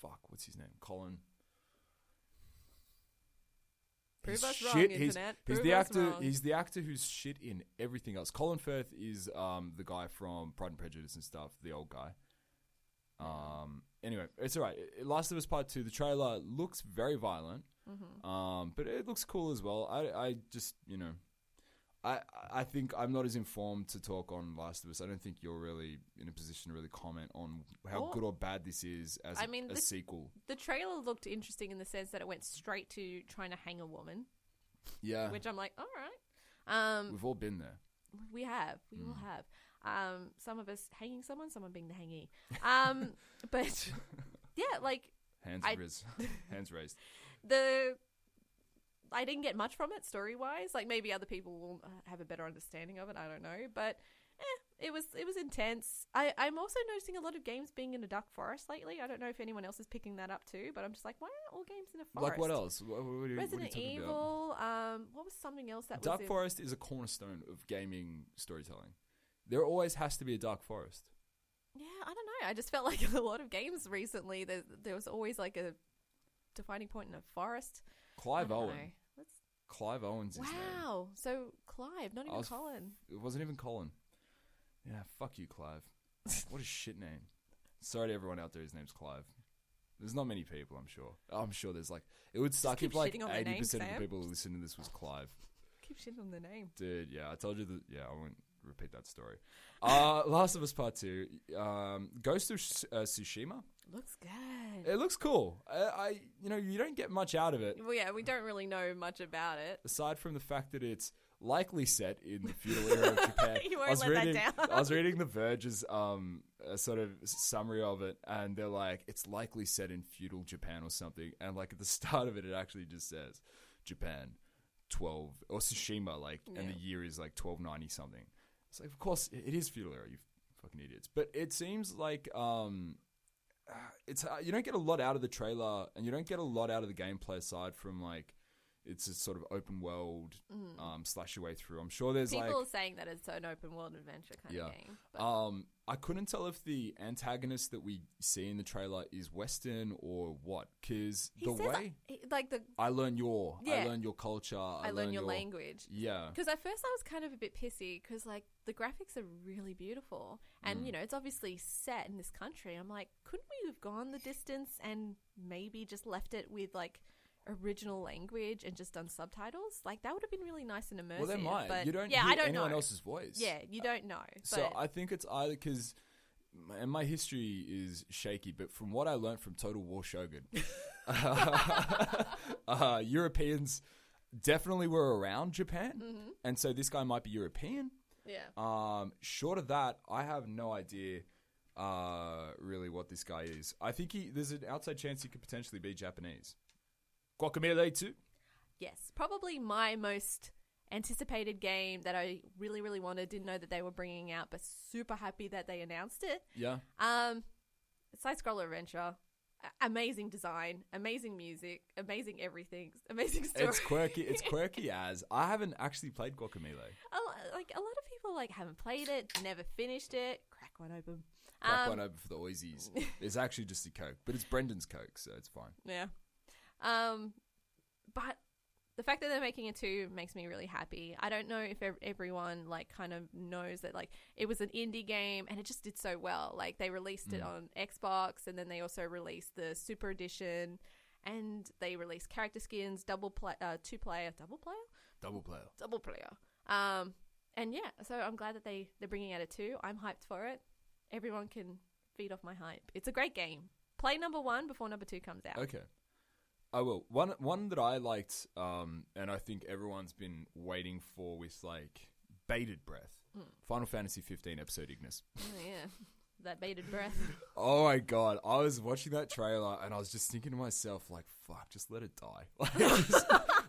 Fuck, what's his name? Colin. Prove He's us wrong, shit. He's, internet. he's Prove the actor. wrong. He's the actor who's shit in everything else. Colin Firth is um the guy from Pride and Prejudice and stuff. The old guy. Um. Anyway, it's alright. Last of Us Part Two. The trailer looks very violent. Mm-hmm. Um. But it looks cool as well. I. I just you know. I, I think I'm not as informed to talk on Last of Us. I don't think you're really in a position to really comment on how Or- good or bad this is as I a- mean, a the- sequel. The trailer looked interesting in the sense that it went straight to trying to hang a woman, Yeah, which I'm like, all right. Um, we've all been there. we have, we Mm. all have. Um, some of us hanging someone, someone being the hangee. Um, but yeah, like Hands I- raised. Hands raised. the I didn't get much from it story wise. Like maybe other people will have a better understanding of it. I don't know, but eh, it was it was intense. I I'm also noticing a lot of games being in a dark forest lately. I don't know if anyone else is picking that up too, but I'm just like, why aren't all games in a forest? Like what else? What, what, are you, are Resident talking about? Evil. Um, what was something else that Dark was Forest is a cornerstone of gaming storytelling. There always has to be a Dark Forest. Yeah, I don't know. I just felt like a lot of games recently. There there was always like a defining point in a forest. Clive Owen. Clive Owen's his. Wow. So Clive, not even was- Colin. It wasn't even Colin. Yeah, fuck you, Clive. what a shit name. Sorry to everyone out there whose name's Clive. There's not many people, I'm sure. I'm sure there's like it would suck keep if like shitting on their eighty names, percent of the Sam. people who listen to this was Clive. Keep shitting on the name. Dude, yeah, I told you that. Yeah, I won't repeat that story. Uh, Last of Us Part Two, um, Ghost of Sh- uh, Tsushima. Looks good. It looks cool. I, I, you know, you don't get much out of it Well, yeah, we don't really know much about it. aside from the fact that it's likely set in the feudal era of Japan. You won't I was let that reading, down. I was reading the Verge's um, a sort of summary of it, and they're like, it's likely set in feudal Japan or something. And like at the start of it, it actually just says Japan, twelve or Tsushima, like, and the year is like twelve ninety something. It's like, of course, it it is feudal era. You fucking idiots. But it seems like um, it's uh, you don't get a lot out of the trailer, and you don't get a lot out of the gameplay aside from like it's a sort of open world um, slash your way through. I'm sure there's People like are saying that it's an open world adventure kind yeah. of game. But Um, I couldn't tell if the antagonist that we see in the trailer is Western or what, because the says, way like the I learn your, I learn your culture, I, I learn your language. Yeah, Because at first I was kind of a bit pissy because like the graphics are really beautiful and Mm. you know it's obviously set in this country. I'm like, couldn't we have gone the distance and maybe just left it with like original language and just done subtitles? Like that would have been really nice and immersive. well, they might. But you don't yeah, hear I don't anyone know. else's voice. Yeah, you don't know. So I think it's either because, and my history is shaky, but from what I learned from Total War Shogun, uh, Europeans definitely were around Japan, Mm-hmm. and so this guy might be European. yeah, Um, short of that, I have no idea uh, really what this guy is. I think he there's an outside chance he could potentially be Japanese. Guacamelee too. yes, probably my most anticipated game that I really really wanted. Didn't know that they were bringing out, but super happy that they announced it. Yeah. Um, side scroller adventure, A- amazing design, amazing music, amazing everything, amazing story. It's quirky. It's quirky as I haven't actually played Guacamelee. A like a lot of people like haven't played it, never finished it. Crack one open. Crack Um, one open for the Oisies. It's actually just a Coke, but it's Brendan's Coke, so it's fine. Yeah. Um, but the fact that they're making it two makes me really happy. I don't know if everyone like kind of knows that like it was an indie game and it just did so well. Like they released it on Xbox and then they also released the Super Edition and they released character skins, double play, uh, two player, double player, Double player. double player. Um, and yeah, so I'm glad that they they're bringing out a two. I'm hyped for it. Everyone can feed off my hype. It's a great game. Play number one before number two comes out. Okay. I will. One one that I liked, um, and I think everyone's been waiting for with like bated breath. Final Fantasy 15 episode Ignis. Oh yeah, that bated breath. Oh my god! I was watching that trailer and I was just thinking to myself, like, "Fuck, just let it die. Like, just,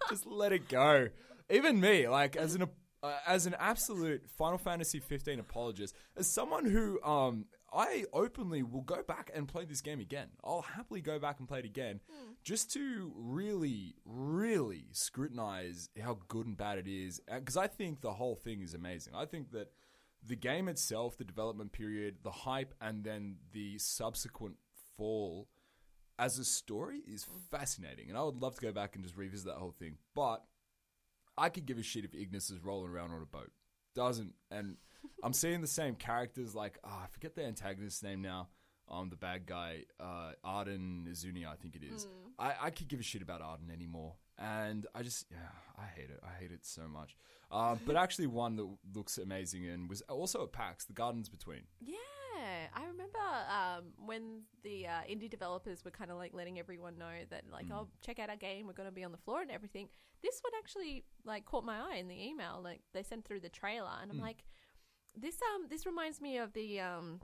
just let it go." Even me, like, as an uh, as an absolute Final Fantasy 15 apologist, as someone who um I openly will go back and play this game again. I'll happily go back and play it again, hmm. just to really, really scrutinize how good and bad it is. Uh, because I think the whole thing is amazing. I think that the game itself, the development period, the hype, and then the subsequent fall as a story is hmm. fascinating. And I would love to go back and just revisit that whole thing. But I could give a shit if Ignis is rolling around on a boat. Doesn't. And I'm seeing the same characters like, oh, I forget the antagonist's name now. Um, the bad guy, uh, Ardyn Izuni, I think it is. I, I could give a shit about Ardyn anymore. And I just, yeah, I hate it. I hate it so much. Uh, but actually, one that looks amazing and was also at PAX, The Gardens Between. Yeah, I remember um, when the uh, indie developers were kind of like letting everyone know that like, oh, check out our game, we're going to be on the floor and everything. This one actually like caught my eye in the email. Like they sent through the trailer, and I'm like, this um this reminds me of the um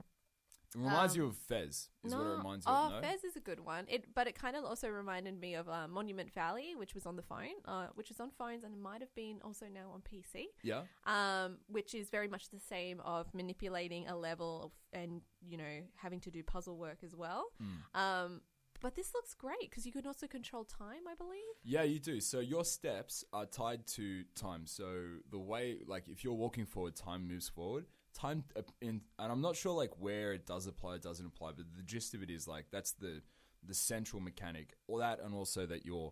It reminds Um, you of Fez, is what it reminds you oh, of. No? Fez is a good one. It, but it kind of also reminded me of uh, Monument Valley, which was on the phone, uh, which was on phones and might have been also now on PC. Yeah. Um, which is very much the same of manipulating a level of, and you know having to do puzzle work as well. Hmm. Um, but this looks great because you can also control time, I believe. Yeah, you do. So your steps are tied to time. So the way, like, if you're walking forward, time moves forward. Time, uh, in, and I'm not sure like where it does apply, it doesn't apply, but the gist of it is like that's the the central mechanic, All that, and also that you're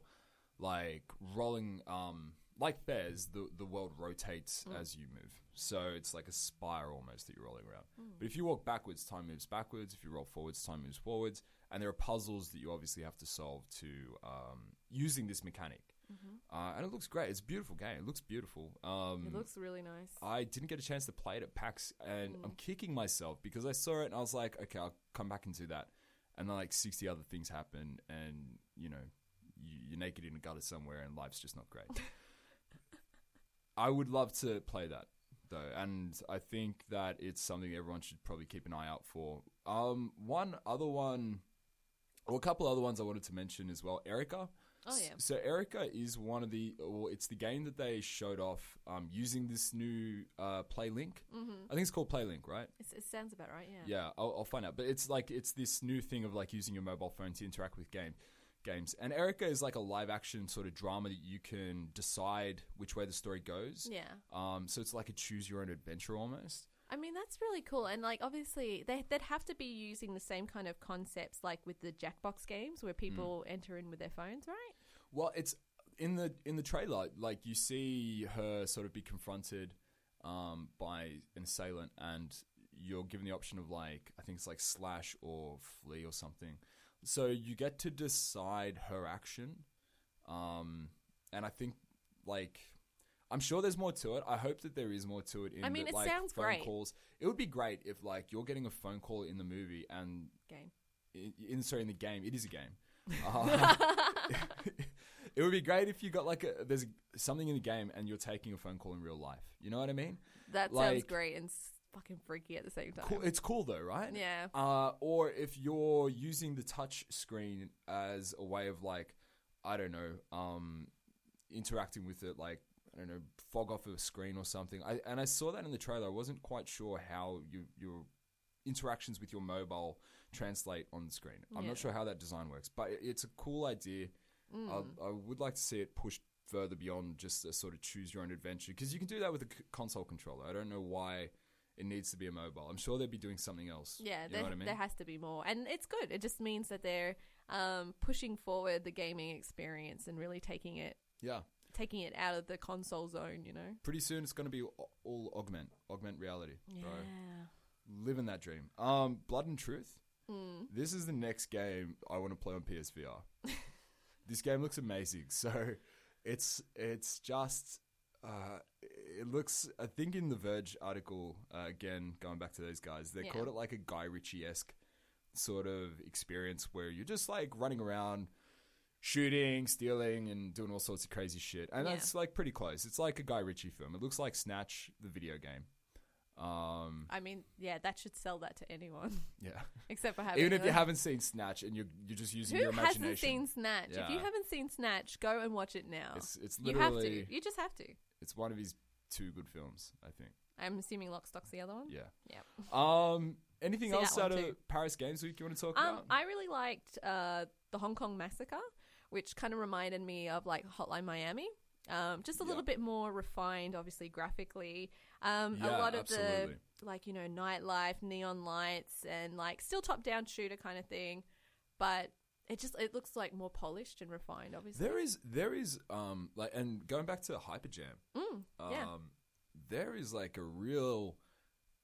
like rolling, um, like Fez, the the world rotates as you move. So it's like a spiral almost that you're rolling around. But if you walk backwards, time moves backwards. If you roll forwards, time moves forwards. And there are puzzles that you obviously have to solve to um, using this mechanic. Uh, and it looks great. It's a beautiful game. It looks beautiful. Um, It looks really nice. I didn't get a chance to play it at PAX, and I'm kicking myself because I saw it and I was like, okay, I'll come back and do that. And then like 60 other things happen, and you know, you, you're naked in a gutter somewhere, and life's just not great. I would love to play that though, and I think that it's something everyone should probably keep an eye out for. Um, one other one, or a couple other ones I wanted to mention as well. Erica. Oh, yeah. So Erica is one of the, or it's the game that they showed off um, using this new uh, Play Link. Mm-hmm. I think it's called Play Link, right? It's, it sounds about right. Yeah. Yeah, I'll, I'll find out. But it's like it's this new thing of like using your mobile phone to interact with game games. And Erica is like a live action sort of drama that you can decide which way the story goes. Yeah. Um, so it's like a choose your own adventure almost. I mean, that's really cool. And, like, obviously, they, they'd have to be using the same kind of concepts, like with the Jackbox games, where people enter in with their phones, right? Well, it's in the in the trailer. Like you see her sort of be confronted um, by an assailant, and you're given the option of like I think it's like slash or flee or something. So you get to decide her action, um, and I think like. I'm sure there's more to it. I hope that there is more to it. In I mean, that, it like, sounds phone great. calls. It would be great if like you're getting a phone call in the movie and Game. in, in sorry in the game. It is a game. Uh, it would be great if you got like a there's something in the game and you're taking a phone call in real life. You know what I mean? That sounds great and fucking freaky at the same time. Cool. It's cool though, right? Yeah. Uh, or if you're using the touch screen as a way of like, I don't know, um, interacting with it, like I don't know, fog off of a screen or something. I and I saw that in the trailer. I wasn't quite sure how you your interactions with your mobile translate on the screen. I'm Yeah. not sure how that design works, but it- it's a cool idea. Mm. I, I would like to see it pushed further beyond just a sort of choose your own adventure because you can do that with a c- console controller. I don't know why it needs to be a mobile. I'm sure they'd be doing something else. Yeah, you there, know what I mean. there has to be more, and it's good. It just means that they're um, pushing forward the gaming experience and really taking it yeah, taking it out of the console zone. You know. pretty soon it's going to be all, augment, augment reality. Yeah. Bro. living that dream. Um, Blood and Truth. Mm. This is the next game I want to play on PSVR. this game looks amazing. So it's it's just uh, it looks. I think in the Verge article uh, again, going back to those guys, they Yeah. called it like a Guy Ritchie esque sort of experience where you're just like running around. Shooting, stealing, and doing all sorts of crazy shit, and Yeah. that's like pretty close. It's like a Guy Ritchie film. It looks like Snatch, the video game. Um, I mean, yeah, that should sell that to anyone, yeah. except for having Even if you haven't seen Snatch and you're you're just using Who your imagination, hasn't seen Snatch? If you haven't seen Snatch, go and watch it now. it's it's you have literally to. You just have to. it's one of his two good films, I think. I'm assuming Lock, Stock's the other one. Yeah. Yep. Um. Anything See else out of too. Paris Games Week you want to talk Um, about? I really liked uh, the Hong Kong Massacre, which kind of reminded me of like Hotline Miami. Um, just a little Yeah. bit more refined, obviously graphically. Um, a lot of absolutely. the like you know nightlife, neon lights, and like still top down shooter kind of thing, but it just it looks like more polished and refined. Obviously, there is there is um like and going back to Hyperjam, Mm, um, yeah. there is like a real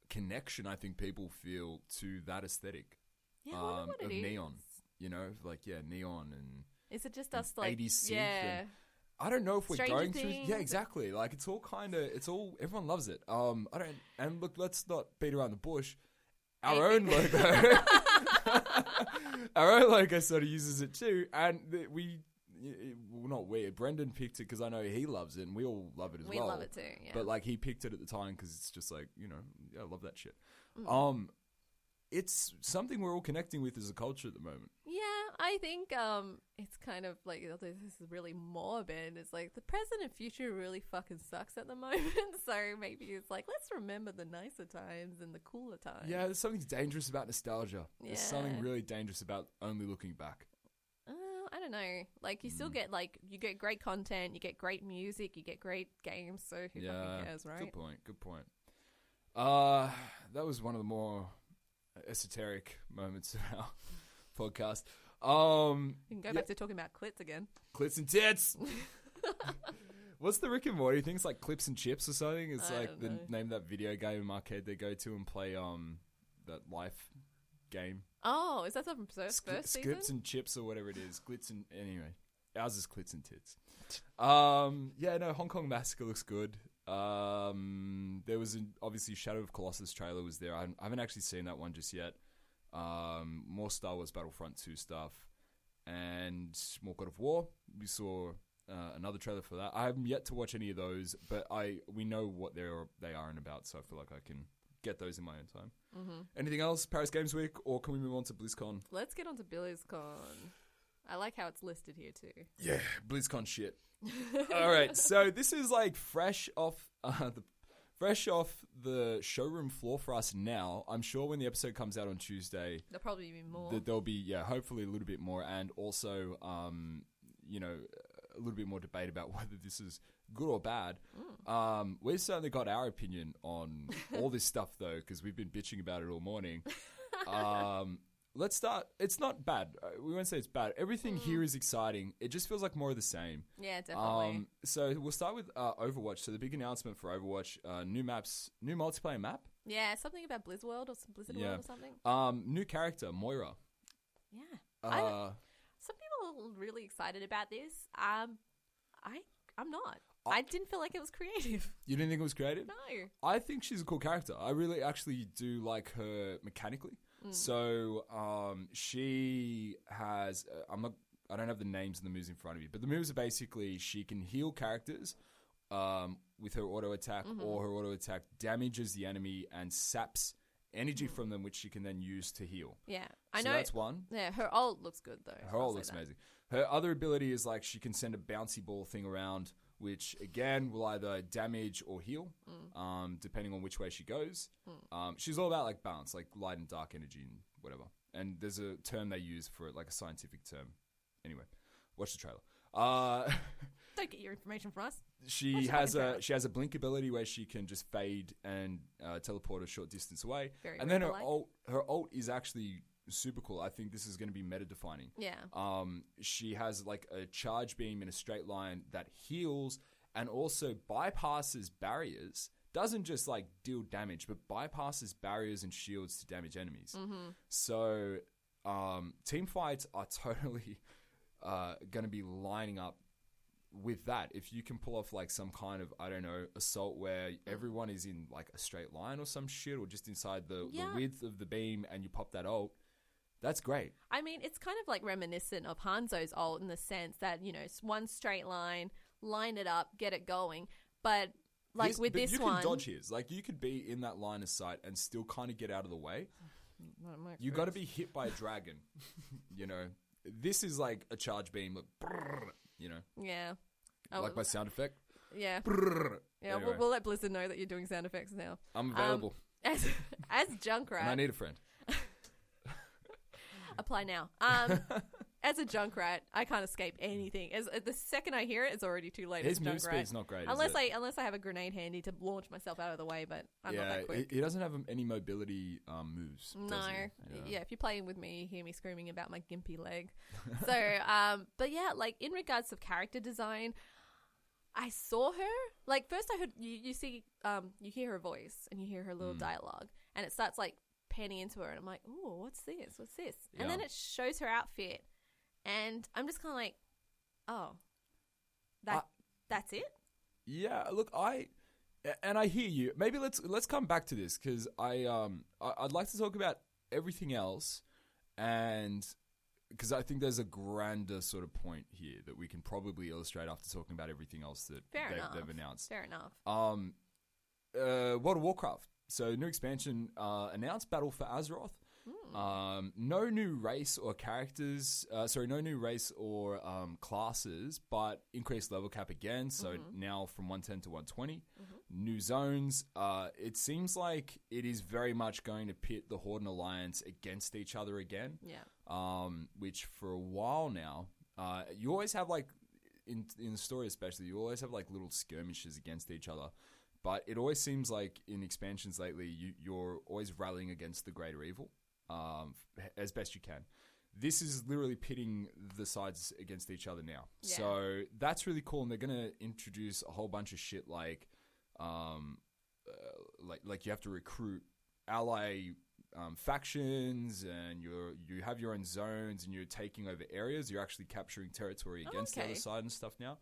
connection I think people feel to that aesthetic. yeah. Um, of is. neon. You know, like yeah, neon and Is it just us like 80s synth yeah? and- I don't know if we're Stranger going through. Yeah, exactly. Like it's all kind of. It's all. Everyone loves it. Um, I don't. And look, let's not beat around the bush. Our own logo, our own logo sort of uses it too, and we. Well, not we. Brendan picked it because I know he loves it, and we all love it as We well. love it too. Yeah. But like he picked it at the time because it's just like you know, yeah, I love that shit. Mm. Um, it's something we're all connecting with as a culture at the moment. Yeah, I think um, it's kind of like although this is really morbid. It's like the present and future really fucking sucks at the moment. so maybe it's like let's remember the nicer times and the cooler times. Yeah, there's something dangerous about nostalgia. There's something really dangerous about only looking back. Uh, I don't know. Like you Mm. still get like you get great content, you get great music, you get great games. So who yeah, fucking cares, right? good point. Good point. Uh, that was one of the more esoteric moments of our podcast. Um, You can go yeah, back to talking about clits again. clits and tits. What's the Rick and Morty thing? It's like clips and chips or something. It's I like the know. name of that video game in arcade they go to and play um that life game. Oh, is that from first, first season? Scripts and chips or whatever it is. Glitz and anyway, ours is clits and tits. Um, yeah, no, Hong Kong Massacre looks good. Um, there was an, obviously Shadow of Colossus trailer was there. I, I haven't actually seen that one just yet. Um, more Star Wars Battlefront two stuff, and more God of War. We saw uh, another trailer for that. I haven't yet to watch any of those, but I we know what they're they are and about, so I feel like I can get those in my own time. Mm-hmm. Anything else? Paris Games Week, or can we move on to BlizzCon? Let's get on to BlizzCon. I like how it's listed here too. Yeah, BlizzCon shit. All right, so this is like fresh off uh, the fresh off the showroom floor for us now. I'm sure when the episode comes out on Tuesday, There'll probably be more. that there'll be yeah, hopefully a little bit more, and also um, you know, a little bit more debate about whether this is good or bad. Um, we've certainly got our opinion on all this stuff though, because we've been bitching about it all morning. Um, let's start. It's not bad. Uh, We won't say it's bad. Everything here is exciting. It just feels like more of the same. yeah, definitely. Um, so we'll start with uh, Overwatch. So the big announcement for Overwatch: uh, new maps, new multiplayer map, yeah, something about Blizzworld or some Blizzard. World or something. um, new character Moira. Yeah. I, Uh, some people are really excited about this. Um, I I'm not. I didn't feel like it was creative. you didn't think it was creative? No. I think she's a cool character. I really actually do like her mechanically. So um, she has. Uh, I'm not. I don't have the names and the moves in front of me, but the moves are basically she can heal characters um, with her auto attack, or her auto attack damages the enemy and saps energy from them, which she can then use to heal. Yeah, I so know. that's one. Yeah, her ult looks good though. Her ult looks that. amazing. Her other ability is like she can send a bouncy ball thing around, which again will either damage or heal, Mm. um, depending on which way she goes. Um, she's all about like balance, like light and dark energy and whatever. And there's a term they use for it, like a scientific term. Anyway, watch the trailer. Uh, Don't get your information from us. she has a power? she has a blink ability where she can just fade and uh, teleport a short distance away. Very and then her Reaper-like. her ult is actually super cool. I think this is going to be meta defining. Yeah. Um, she has like a charge beam in a straight line that heals and also bypasses barriers. Doesn't just like deal damage, but bypasses barriers and shields to damage enemies. So, um, team fights are totally uh, going to be lining up with that. If you can pull off like some kind of I don't know assault where everyone is in like a straight line or some shit, or just inside the, Yeah. the width of the beam, and you pop that ult, that's great. I mean, it's kind of like reminiscent of Hanzo's ult in the sense that, you know, it's one straight line, line it up, get it going. But like His- with but this you one, can dodge his. Like you could be in that line of sight and still kind of get out of the way. Not my You got to be hit by a dragon. you know, this is like a charge beam. Like, brrr, you know, Yeah. Oh, like my sound effect. yeah. Brrr. Yeah, Anyway, we'll, we'll let Blizzard know that you're doing sound effects now. I'm Um, available, as as Junkrat, and I need a friend. Apply now. Um, as a Junkrat, I can't escape anything. As the second I hear it, it's already too late. His as a move speed's not great, is unless it? I unless I have a grenade handy to launch myself out of the way. But I'm not yeah, that quick. he, he doesn't have any mobility um, moves. does No, he? yeah. If you're playing with me, you hear me screaming about my gimpy leg. so, um, but yeah, like in regards of character design, I saw her. Like first, I heard you, you see, um, you hear her voice and you hear her little dialogue, and it starts like panning into her, and I'm like, oh, what's this? What's this? And then it shows her outfit, and I'm just kind of like, oh, that I- that's it. Yeah, look, I and I hear you. Maybe let's let's come back to this because I um I, I'd like to talk about everything else, and because I think there's a grander sort of point here that we can probably illustrate after talking about everything else that Fair they've, they've announced. Fair enough. Um, uh, World of Warcraft. So new expansion uh, announced Battle for Azeroth. Um, no new race or characters. Uh, sorry, no new race or um, classes, but increased level cap again. So now from 110 to 120. New zones. Uh, it seems like it is very much going to pit the Horde and Alliance against each other again Yeah. um, which for a while now, uh, you always have like in in the story especially, you always have like little skirmishes against each other. But it always seems like in expansions lately, you, you're always rallying against the greater evil um, as best you can. This is literally pitting the sides against each other now. Yeah. So that's really cool, and they're going to introduce a whole bunch of shit like, um, uh, like like you have to recruit ally um, factions, and you're you have your own zones, and you're taking over areas. You're actually capturing territory against the okay. other side and stuff now.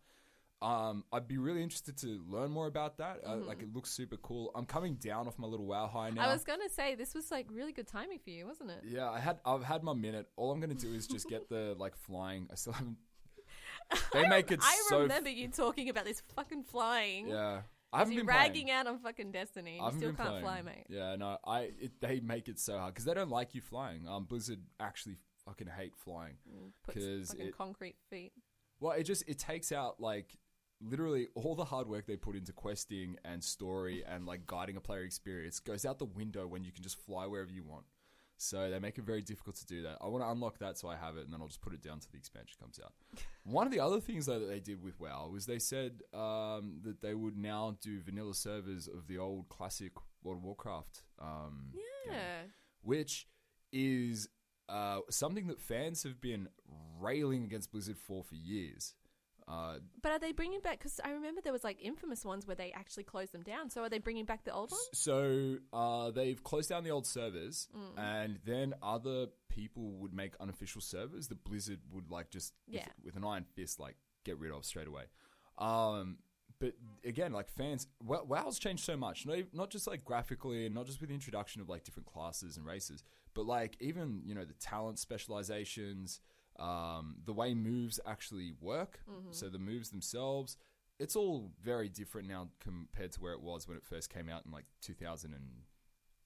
Um, I'd be really interested to learn more about that. Uh, Mm-hmm. like, it looks super cool. I'm coming down off my little WoW high now. I was gonna say this was like really good timing for you, wasn't it? yeah, I had I've had my minute. All I'm gonna do is just get the like flying. I still haven't. They make it I so. remember you talking about this fucking flying. yeah, I haven't been ragging playing. out on fucking Destiny. I You still can't playing. fly, mate. Yeah, no, I it, they make it so hard because they don't like you flying. Um, Blizzard actually fucking hate flying. Puts 'Cause fucking it- concrete feet. Well, it just it takes out like literally all the hard work they put into questing and story and like guiding a player experience goes out the window when you can just fly wherever you want. So they make it very difficult to do that. I want to unlock that so I have it, and then I'll just put it down till the expansion comes out. One of the other things though that they did with WoW was they said um, that they would now do vanilla servers of the old classic World of Warcraft. Um, game Yeah. which is uh, something that fans have been railing against Blizzard for for years. Uh, But are they bringing back? Because I remember there was like infamous ones where they actually closed them down. So are they bringing back the old ones? so uh, they've closed down the old servers, Mm. and then other people would make unofficial servers that Blizzard would like just with, Yeah. with an iron fist like get rid of straight away. Um, but again, like fans, Wo- WoW's changed so much. Not, not just like graphically, and not just with the introduction of like different classes and races, but like even you know the talent specializations, um, the way moves actually work. Mm-hmm. So the moves themselves, it's all very different now compared to where it was when it first came out in like 2005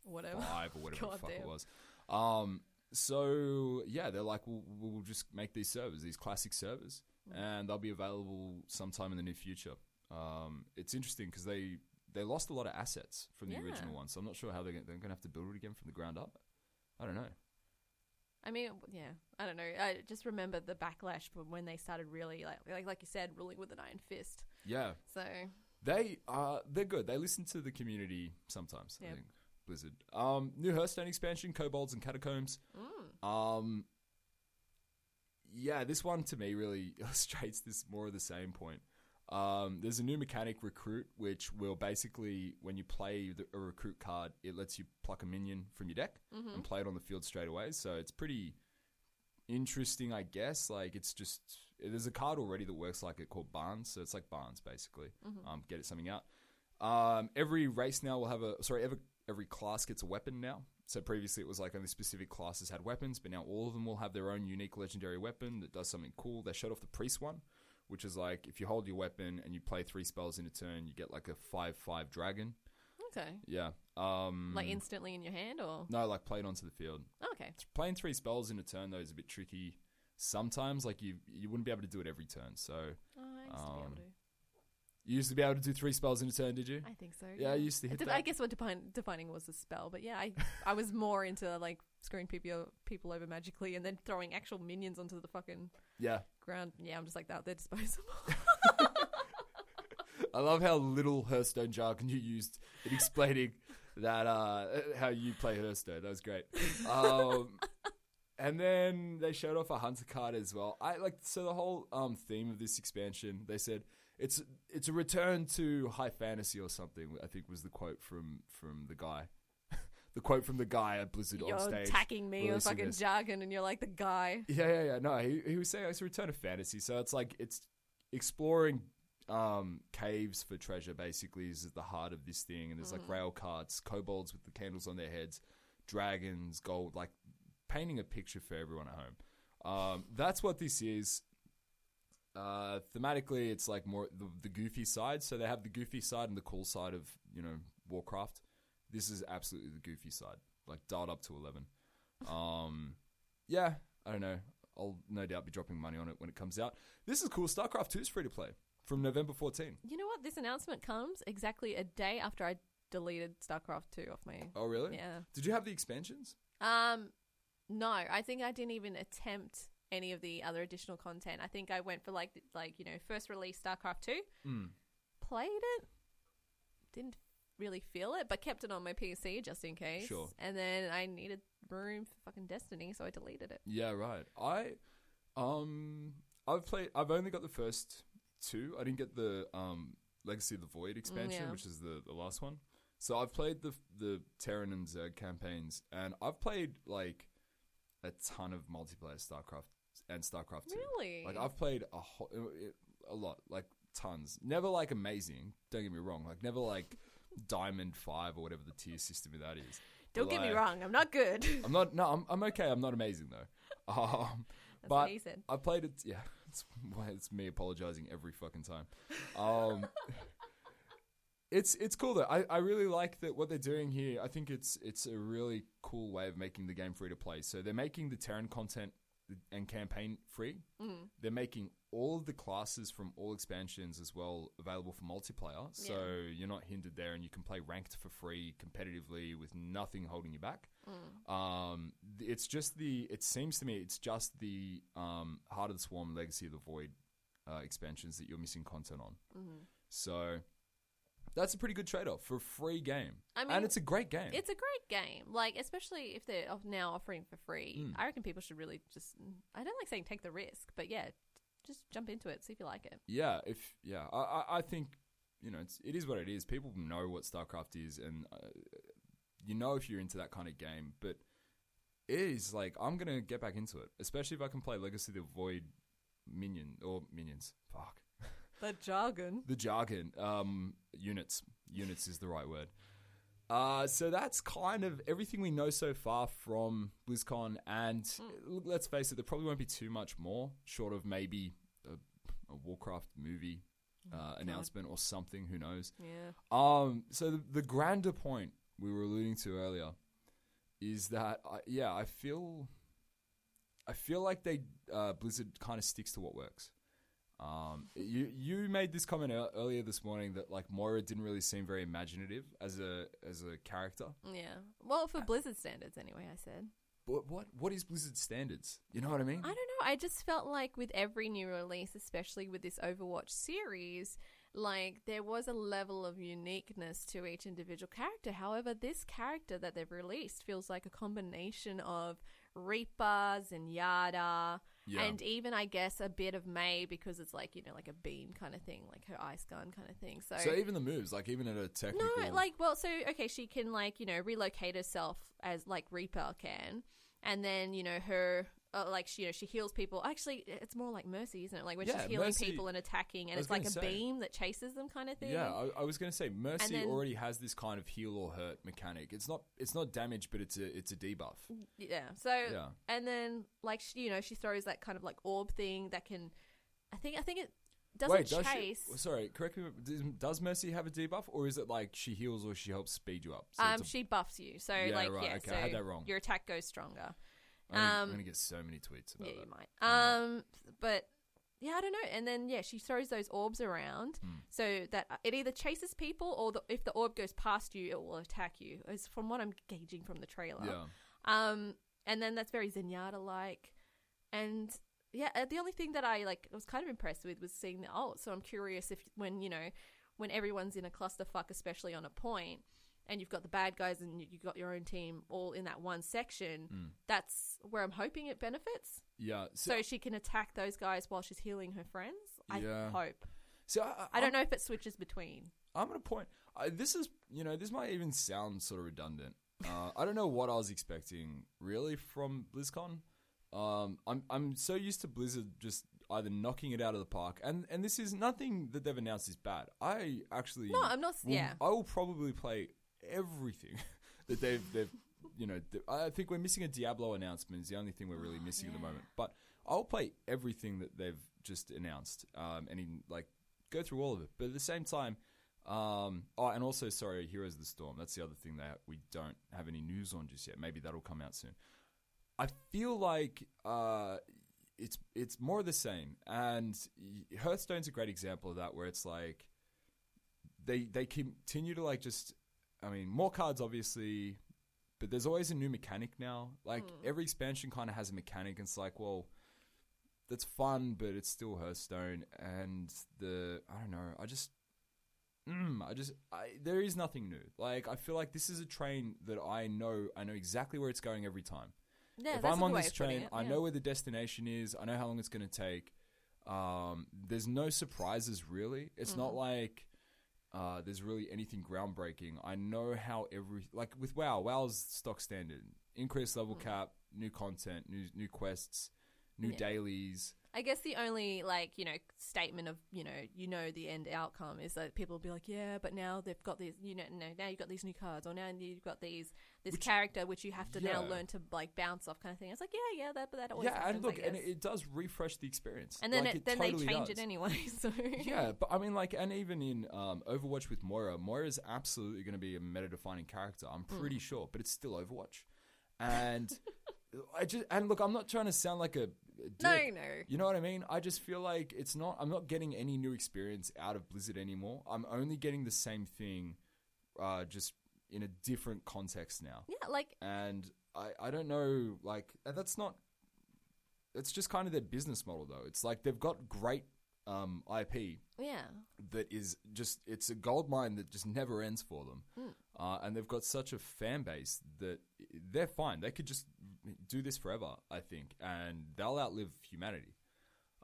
Whatever. or whatever the God fuck it was. Um, so yeah, they're like, we'll, we'll just make these servers, these classic servers, Mm. and they'll be available sometime in the near future. Um, it's interesting because they they lost a lot of assets from the Yeah. original one, so I'm not sure how they're going to have to build it again from the ground up. I don't know. I mean, yeah, I don't know. I just remember the backlash from when they started really, like, like, like you said, ruling with an iron fist. Yeah, So, they are they're good. They listen to the community sometimes. I think Blizzard. Um, new Hearthstone expansion, Kobolds and Catacombs. mm, Um, yeah, this one to me really illustrates this more of the same point. Um, there's a new mechanic, Recruit, which will basically, when you play the, a recruit card, it lets you pluck a minion from your deck and play it on the field straight away. So it's pretty interesting, I guess. Like it's just there's a card already that works like it called Barnes, so it's like Barnes basically. Um, get it something out. Um, every race now will have a sorry. Every every class gets a weapon now. So previously it was like only specific classes had weapons, but now all of them will have their own unique legendary weapon that does something cool. They showed off the priest one, which is like if you hold your weapon and you play three spells in a turn, you get like a five five dragon. okay. Yeah. Um, Like instantly in your hand, or no, like played onto the field okay, playing three spells in a turn though is a bit tricky. Sometimes, like you, you wouldn't be able to do it every turn. So oh, I used to be able Um, to. you used to be able to do three spells in a turn, did you? I think so. yeah, I used to hit that. I guess what define, defining was a spell, but yeah, I I was more into like screwing people people over magically and then throwing actual minions onto the fucking Yeah, ground. Yeah, I'm just like that. They're disposable. I love how little Hearthstone jargon you used in explaining that uh, how you play Hearthstone. That was great. Um, and then they showed off a hunter card as well. I like so the whole um, theme of this expansion. They said it's it's a return to high fantasy or something. I think was the quote from from the guy. The quote from the guy at Blizzard you're on stage. attacking me with releasing fucking this. jargon, and you're like the guy. Yeah, yeah, yeah. No, he, he was saying it's a return of fantasy. So it's like it's exploring um, caves for treasure. Basically, is at the heart of this thing. And there's like rail carts, kobolds with the candles on their heads, dragons, gold, like painting a picture for everyone at home. Um, that's what this is. Uh, thematically, it's like more the, the goofy side. So they have the goofy side and the cool side of you know Warcraft. This is absolutely the goofy side, like dialed up to eleven. Um, yeah, I don't know. I'll no doubt be dropping money on it when it comes out. This is cool. StarCraft Two is free to play from November 14. You know what? This announcement comes exactly a day after I deleted StarCraft 2 off my. Oh, really? Yeah. Did you have the expansions? Um, no, I think I didn't even attempt any of the other additional content. I think I went for like like you know first release StarCraft 2, Mm. played it, didn't really feel it, but kept it on my PC just in case. Sure. And then I needed room for fucking Destiny, so I deleted it. Yeah, right. I um I've played I've only got the first two. I didn't get the um Legacy of the Void expansion, yeah. which is the, the last one. So I've played the the Terran and Zerg campaigns and I've played like a ton of multiplayer StarCraft and StarCraft 2. Really? Like I've played a whole, a lot, like tons. Never like amazing, don't get me wrong. Like never like Diamond 5 or whatever the tier system of that is. Don't But, get me wrong, I'm not good. I'm not. No, I'm, I'm okay. I'm not amazing though. Um, That's but what he said. I played it. Yeah, it's, it's me apologizing every fucking time. Um, it's it's cool though. I, I really like that what they're doing here. I think it's it's a really cool way of making the game free to play. So they're making the Terran content and campaign free. Mm. They're making all of the classes from all expansions as well available for multiplayer. So Yeah. you're not hindered there, and you can play ranked for free competitively with nothing holding you back. Mm. Um, it's just the. It seems to me it's just the um, Heart of the Swarm, Legacy of the Void uh, expansions that you're missing content on. Mm-hmm. So that's a pretty good trade off for a free game. I mean, and it's a great game. It's a great game. Like, especially if they're now offering for free. Mm. I reckon people should really just. I don't like saying take the risk, but yeah, just jump into it, see if you like it. yeah, if yeah, I, I, I think you know it's, it is what it is. People know what StarCraft is, and uh, you know if you're into that kind of game. But it is like I'm gonna get back into it, especially if I can play Legacy of the Void minion or minions. Fuck. The jargon. the jargon um, units units is the right word uh, so that's kind of everything we know so far from BlizzCon, and look, let's face it, there probably won't be too much more, short of maybe a, a Warcraft movie uh, announcement or something. Who knows? Yeah. Um, so the, the grander point we were alluding to earlier is that I, yeah, I feel I feel like they uh, Blizzard kind of sticks to what works. Um, you you made this comment ear- earlier this morning that like Moira didn't really seem very imaginative as a as a character. Yeah. Well, for Blizzard standards, anyway, I said. but what what is Blizzard standards? You know what I mean? I don't know. I just felt like with every new release, especially with this Overwatch series, like there was a level of uniqueness to each individual character. However, this character that they've released feels like a combination of Reapers and Zenyatta, Yeah. and even I guess a bit of Mei because it's like you know like a beam kind of thing, like her ice gun kind of thing. So, so even the moves, like even at a technical, no, like well, so okay, she can like you know relocate herself as like Reaper can, and then you know her. Uh, like she, you know, she heals people. Actually, it's more like Mercy, isn't it? Like when Yeah, she's healing Mercy- people and attacking, and it's like a say. beam that chases them, kind of thing. Yeah, I, I was going to say Mercy then- already has this kind of heal or hurt mechanic. It's not it's not damage, but it's a it's a debuff. Yeah. So Yeah. and then like she, you know she throws that kind of like orb thing that can. I think I think it doesn't Wait, does chase. she? Sorry, correct me. Does, Mercy have a debuff, or is it like she heals or she helps speed you up? So um, a- she buffs you, so Yeah, like right, yeah, okay, so I had that wrong. your attack goes stronger. I'm, gonna, I'm um, gonna get so many tweets about Yeah, that. you might. Um, but yeah, I don't know. And then yeah, she throws those orbs around Hmm. so that it either chases people or the, if the orb goes past you, it will attack you. Is from what I'm gauging from the trailer. Yeah. Um, and then that's very Zenyatta like, and yeah, uh, the only thing that I like was kind of impressed with was seeing the alt. So I'm curious if when you know when everyone's in a clusterfuck, especially on a point, and you've got the bad guys and you- you've got your own team all in that one section, Hmm. that's where I'm hoping it benefits. Yeah. So she can attack those guys while she's healing her friends. I Yeah. hope. so I, I don't know if it switches between. I'm at a point. I, this is, you know, this might even sound sort of redundant. Uh, I don't know what I was expecting really from BlizzCon. Um, I'm I'm so used to Blizzard just either knocking it out of the park, and and this is nothing that they've announced is bad. I actually No, I'm not- will- yeah. I will probably play everything that they've they've you know. I think we're missing a Diablo announcement. Is the only thing we're really missing at the moment. But I'll play everything that they've just announced, um, and in like go through all of it. But at the same time, um, oh, and also sorry, Heroes of the Storm. That's the other thing that we don't have any news on just yet. Maybe that'll come out soon. I feel like uh, it's it's more of the same, and Hearthstone's a great example of that, where it's like they they continue to like just, I mean, more cards obviously, but there's always a new mechanic now. Like every expansion kind of has a mechanic. And it's like, well, that's fun, but it's still Hearthstone, and the I don't know, I just. Mm, I just, I, there is nothing new. Like, I feel like this is a train that I know, I know exactly where it's going every time Yeah, if I'm on this train, it, I know where the destination is. I know how long it's going to take. Um, there's no surprises really. It's not Mm-hmm. like uh, there's really anything groundbreaking. I know how every like with WoW. WoW's stock standard: increased level cap, new content, new new quests, new Mm. Yeah. dailies. I guess the only like you know statement of you know you know the end outcome is that people will be like yeah but now they've got these you know no now you've got these new cards or now you've got these this Which- character which you have to now Yeah. learn to like bounce off kind of thing. It's like yeah yeah that but that always yeah, happens, and I look, and guess. it, it does refresh the experience. and then Like, it, then totally they change does. it anyway. So yeah, but I mean, like, and even in um, Overwatch with Moira, Moira is absolutely going to be a meta-defining character. I'm Hmm. pretty sure, but it's still Overwatch. And I just and look, I'm not trying to sound like a, a No, no. You know what I mean? I just feel like it's not. I'm not getting any new experience out of Blizzard anymore. I'm only getting the same thing, uh, just in a different context now. yeah like And I, I don't know, like, that's not. It's just kind of their business model, though. It's like they've got great um, IP yeah that is just it's a gold mine that just never ends for them uh, and they've got such a fan base that they're fine they could just do this forever i think and they'll outlive humanity.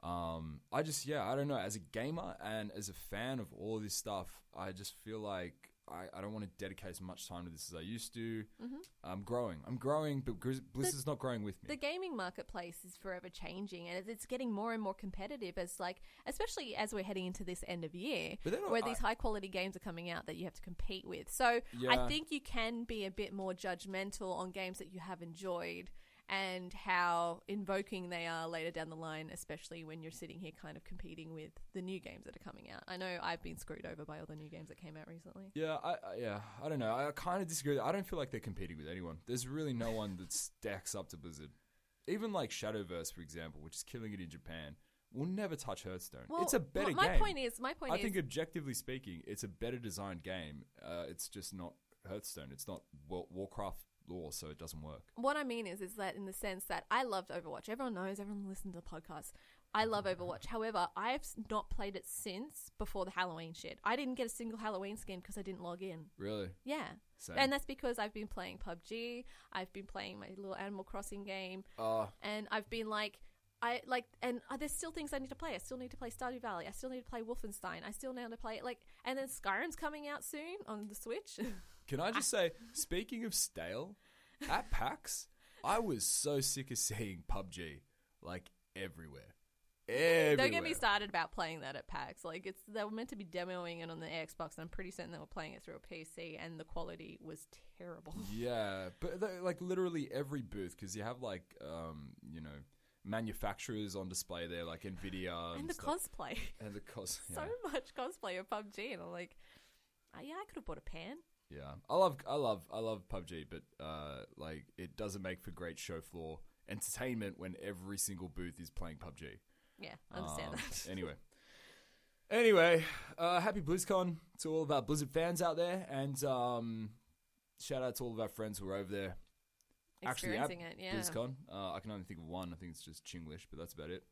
Um, i just yeah i don't know. As a gamer and as a fan of all this stuff i just feel like I, I don't want to dedicate as much time to this as I used to. Mm-hmm. I'm growing. I'm growing, but Grizz- Blizzard's not growing with me. the gaming marketplace is forever changing and it's getting more and more competitive as like especially as we're heading into this end of year then where I- these high quality games are coming out that you have to compete with so Yeah. i think you can be a bit more judgmental on games that you have enjoyed and how invoking they are later down the line especially when you're sitting here kind of competing with the new games that are coming out i know i've been screwed over by all the new games that came out recently Yeah, I, I yeah, I don't know. I kind of disagree. I don't feel like they're competing with anyone. There's really no one that stacks up to Blizzard. Even like Shadowverse, for example, which is killing it in Japan, will never touch Hearthstone. well, it's a better my game. My point is my point I is think objectively speaking, it's a better designed game. Uh, it's just not Hearthstone. It's not Wa- Warcraft lore, so it doesn't work. what I mean is, is that in the sense that I loved Overwatch. Everyone knows. Everyone listens to the podcast. I love Overwatch. However, I've not played it since before the Halloween shit. I didn't get a single Halloween skin because I didn't log in. Really? Yeah. Same. And that's because I've been playing PUBG. I've been playing my little Animal Crossing game, Uh, and I've been like, I like, and uh, there's still things I need to play. I still need to play Stardew Valley. I still need to play Wolfenstein. I still need to play like, and then Skyrim's coming out soon on the Switch. can I just say, speaking of stale, at PAX, I was so sick of seeing PUBG like everywhere. Everywhere. Don't get me started about playing that at PAX. Like it's they were meant to be demoing it on the Xbox, and I'm pretty certain they were playing it through a PC, and the quality was terrible. Yeah, but like literally every booth because you have like um you know manufacturers on display there like Nvidia and, and the stuff. cosplay, and the cos yeah. so much cosplay of PUBG, and I'm like, oh, yeah, I could have bought a pan. Yeah I love I love I love PUBG but uh like it doesn't make for great show floor entertainment when every single booth is playing PUBG. Yeah, I understand Um, that. anyway. Anyway, uh, happy BlizzCon to all of our Blizzard fans out there, and um, shout out to all of our friends who are over there actually at Experiencing it, yeah. BlizzCon. Uh, I can only think of one. I think it's just Chinglish, but that's about it.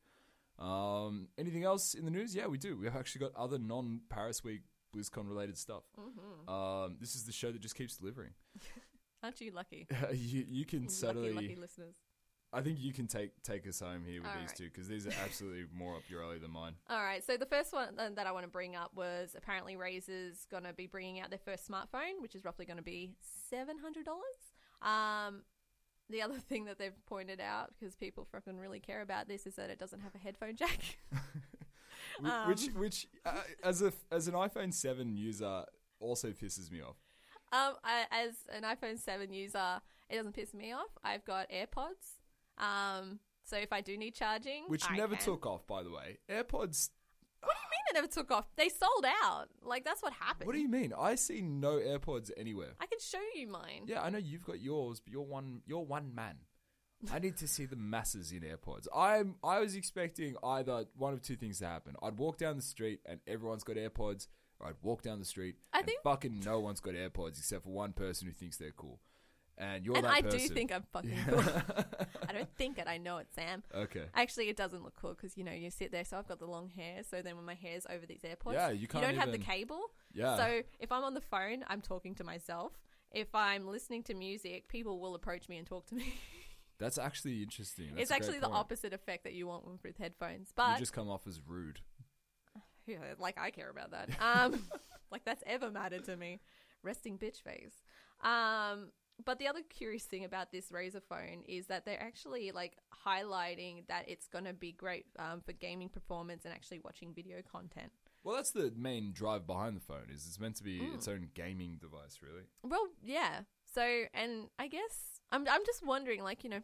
Um, anything else in the news? Yeah, we do. We've actually got other non Paris Week BlizzCon related stuff. Mm-hmm. Um, this is the show that just keeps delivering. Aren't you lucky? you, you can certainly. Lucky, lucky listeners. I think you can take take us home here with All these right. two because these are absolutely more up your alley than mine. All right, so the first one that I want to bring up was apparently Razer's going to be bringing out their first smartphone, which is roughly going to be seven hundred dollars. Um, the other thing that they've pointed out, because people fucking really care about this, is that it doesn't have a headphone jack. Um. which which uh, as a as an iPhone seven user also pisses me off. um, I, as an iPhone seven user, it doesn't piss me off. I've got AirPods. Um, so if I do need charging, Which I never can. took off, by the way. AirPods. What do you mean they never took off? They sold out. Like that's what happened. What do you mean? I see no AirPods anywhere. I can show you mine. Yeah, I know you've got yours, but you're one you're one man. I need to see the masses in AirPods. I'm I was expecting either one of two things to happen. I'd walk down the street and everyone's got AirPods, or I'd walk down the street I and think- fucking no one's got AirPods except for one person who thinks they're cool. And you're and that I person. do think I'm fucking cool. I don't think it. I know it, Sam. Okay. Actually, it doesn't look cool because you know you sit there. So I've got the long hair. So then when my hair's over these AirPods, Yeah, you can't you don't have the even- cable. Yeah. So if I'm on the phone, I'm talking to myself. If I'm listening to music, people will approach me and talk to me. That's actually interesting. That's it's actually the point. opposite effect that you want with headphones. But you just come off as rude. Yeah, like I care about that. Um, like that's ever mattered to me. Resting bitch face. Um, but the other curious thing about this Razer phone is that they're actually like highlighting that it's going to be great um, for gaming performance and actually watching video content. Well, that's the main drive behind the phone. Is it's meant to be Mm. its own gaming device, really. Well, yeah. So, and I guess I'm I'm just wondering, like you know,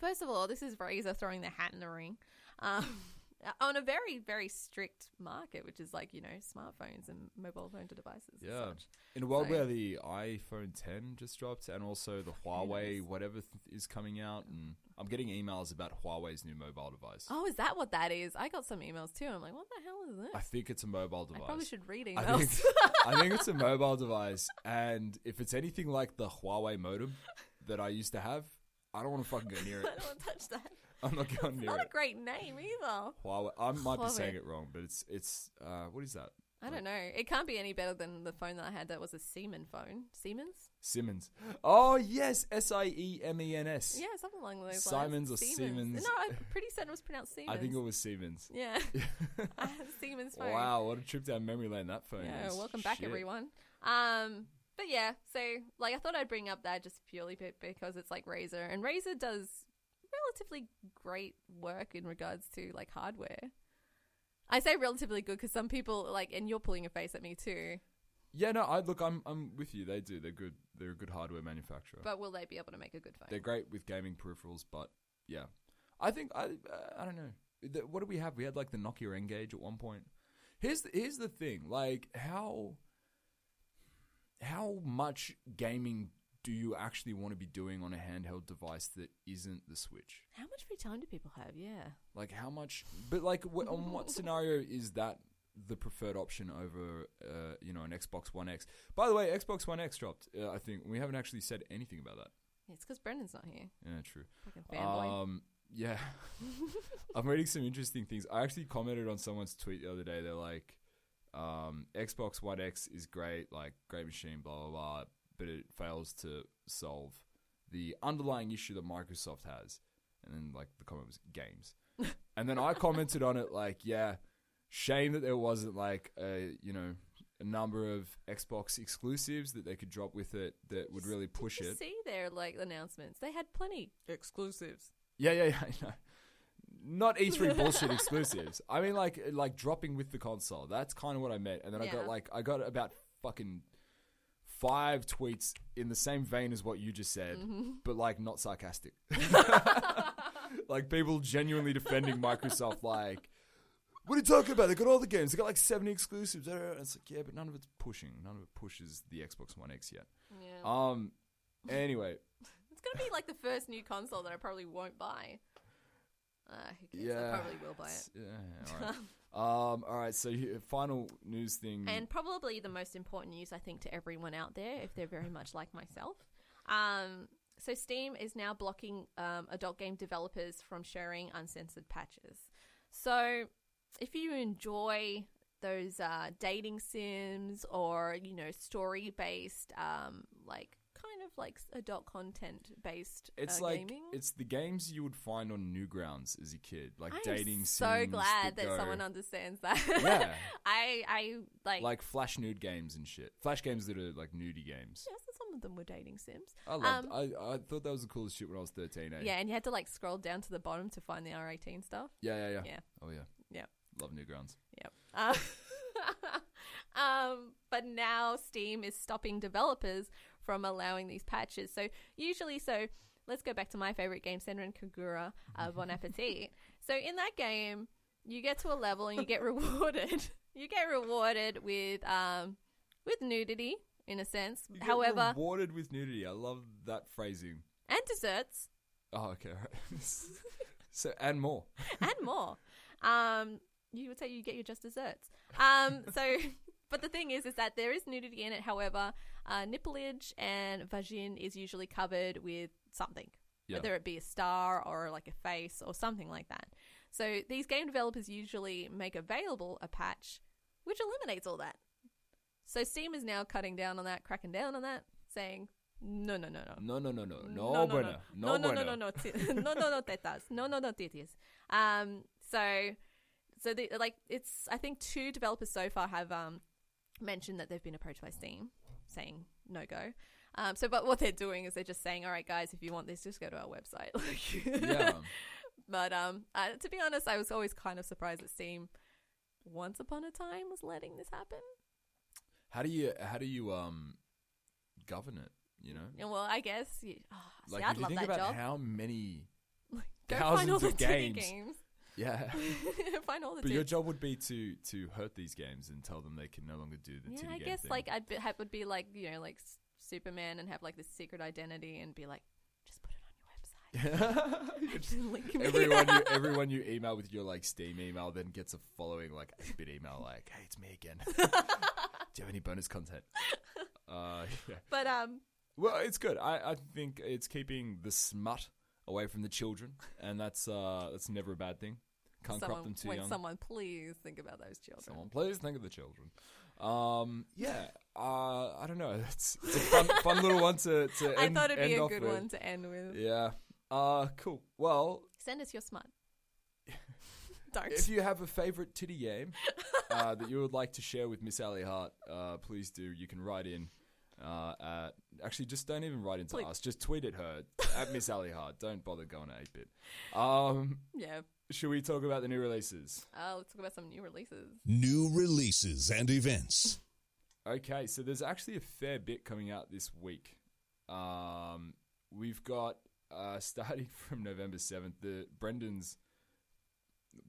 first of all, this is Razer throwing their hat in the ring. Um, on a very, very strict market, which is like, you know, smartphones and mobile phone to devices. Yeah. In a world So- where the iPhone 10 just dropped and also the Huawei whatever th- is coming out, and I'm getting emails about Huawei's new mobile device. Oh, is that what that is? I got some emails too. I'm like, what the hell is this? I think it's a mobile device. I probably should read I emails. think, I think it's a mobile device, and if it's anything like the Huawei modem that I used to have, I don't want to fucking go near it. I don't want to touch that. I'm not going near Not a great name either. Huawei. I might be saying it wrong, but it's it's uh, what is that? I don't know. It can't be any better than the phone that I had that was a Siemens phone. Siemens? Siemens. Oh yes, S I E M E N S. Yeah, something along those lines. Simons or Siemens? No, I'm pretty certain it was pronounced Siemens. I think it was Siemens. Yeah. I had a Siemens phone. Wow, what a trip down memory lane that phone Yeah, is. welcome back, Shit. everyone. Um, but yeah, so like I thought I'd bring up that just purely because it's like Razer, and Razer does relatively great work in regards to like hardware. I say relatively good because some people like, and you're pulling a face at me too. Yeah, no, I look, I'm I'm with you. They do. They're good. They're a good hardware manufacturer. But will they be able to make a good phone? They're great with gaming peripherals, but yeah, I think I uh, I don't know. The, what do we have? We had like the Nokia N-Gage at one point. Here's the, here's the thing. Like how how much gaming do you actually want to be doing on a handheld device that isn't the Switch? How much free time do people have? Yeah. Like how much? But like, wh- on what scenario is that the preferred option over, uh, you know, an Xbox One X? By the way, Xbox One X dropped. Uh, I think we haven't actually said anything about that. It's because Brendan's not here. Yeah, true. Fucking fanboy. Um, yeah, I'm reading some interesting things. I actually commented on someone's tweet the other day. They're like, um, "Xbox One X is great, like great machine, blah blah blah, but it fails to solve the underlying issue that Microsoft has." And then like the comment was games, and then I commented on it like, "Yeah, shame that there wasn't like a you know." A number of Xbox exclusives that they could drop with it that would really push Did you it. see their like announcements? They had plenty exclusives. Yeah, yeah, yeah. I know. Not E3 bullshit exclusives. I mean, like, like dropping with the console. That's kind of what I meant. And then I Yeah. got like, I got about fucking five tweets in the same vein as what you just said, Mm-hmm. but like not sarcastic. like people genuinely defending Microsoft. Like, what are you talking about? They got all the games. They got like seventy exclusives. And it's like, yeah, but none of it's pushing. None of it pushes the Xbox One X yet. Yeah. Um. Anyway, It's gonna be like the first new console that I probably won't buy. Uh, who cares? yeah, I probably will buy it. Yeah. All right. Um, all right, so final news thing. And probably the most important news, I think, to everyone out there, if they're very much like myself. Um, so Steam is now blocking um, adult game developers from sharing uncensored patches. So if you enjoy those uh, dating sims or you know story based, um, like of like adult content based, it's uh, like gaming. it's the games you would find on Newgrounds as a kid, like dating sims. I'm dating. so glad that, go- someone understands that. Yeah. I I like, like flash nude games and shit. Flash games that are like nudie games. yes, some of them were dating sims. I loved. Um, I I thought that was the coolest shit when I was thirteen. Eh? Yeah, and you had to like scroll down to the bottom to find the R eighteen stuff. yeah, yeah, yeah. Yeah. Oh yeah, Yep. love Newgrounds. Yep. Uh, um, but now Steam is stopping developers from allowing these patches. So usually, so let's go back to my favorite game, Senran Kagura uh, Bon Appetit. so in that game, you get to a level and you get rewarded. you get rewarded with um with nudity in a sense. You However, rewarded with nudity. I love that phrasing. and desserts. Oh, okay. right. so and more. and more. Um, you would say you get your just desserts. Um, so, but the thing is, is that there is nudity in it. However, uh, nipplage and vagin is usually covered with something, Yeah. whether it be a star or like a face or something like that. So these game developers usually make available a patch which eliminates all that. So Steam is now cutting down on that, cracking down on that, saying no, no, no, no. No, no, no, no, no, no, bueno, no, no, no, no, no, no, no, no, tetas, no, no, no, titties. Um, so, so the, like, it's I think two developers so far have um mentioned that they've been approached by Steam, saying no go. Um, so, but what they're doing is they're just saying, all right, guys, if you want this, just go to our website. Yeah. But um, to be honest, I was always kind of surprised that Steam, once upon a time, was letting this happen. How do you how do you um govern it? You know, Yeah, well, I guess. You, oh, see, like I'd love think that about job. how many thousands find all the of games. games. Yeah. find all the But your job would be to to hurt these games and tell them they can no longer do the Yeah, I guess thing. like I'd be, would be like you know like Superman and have like this secret identity and be like, just put it on your website. Me. everyone you everyone you email with your like Steam email then gets a following like eight bit email like, hey, it's me again. do you have any bonus content? Uh, yeah. but um, Well, it's good. I, I think it's keeping the smut away from the children, and that's uh that's never a bad thing. Can't someone, crop them too when young. someone please think about those children. Someone please think of the children. Um, yeah, uh, I don't know. It's, it's a fun, fun little one to, to I thought it'd be a good with. one to end with. Yeah. Uh, cool. Well, Send us your smut. Don't. if you have a favorite titty game uh, that you would like to share with Miss Ally Hart, uh, please do. You can write in. Uh, at, actually, just don't even write into Please. us. Just tweet at her at Miss Ally Hart. Don't bother going to 8-bit. Um, yeah. Should we talk about the new releases? Uh, let's talk about some new releases. New releases and events. Okay, so there's actually a fair bit coming out this week. Um, we've got uh, starting from November seventh, the Brendan's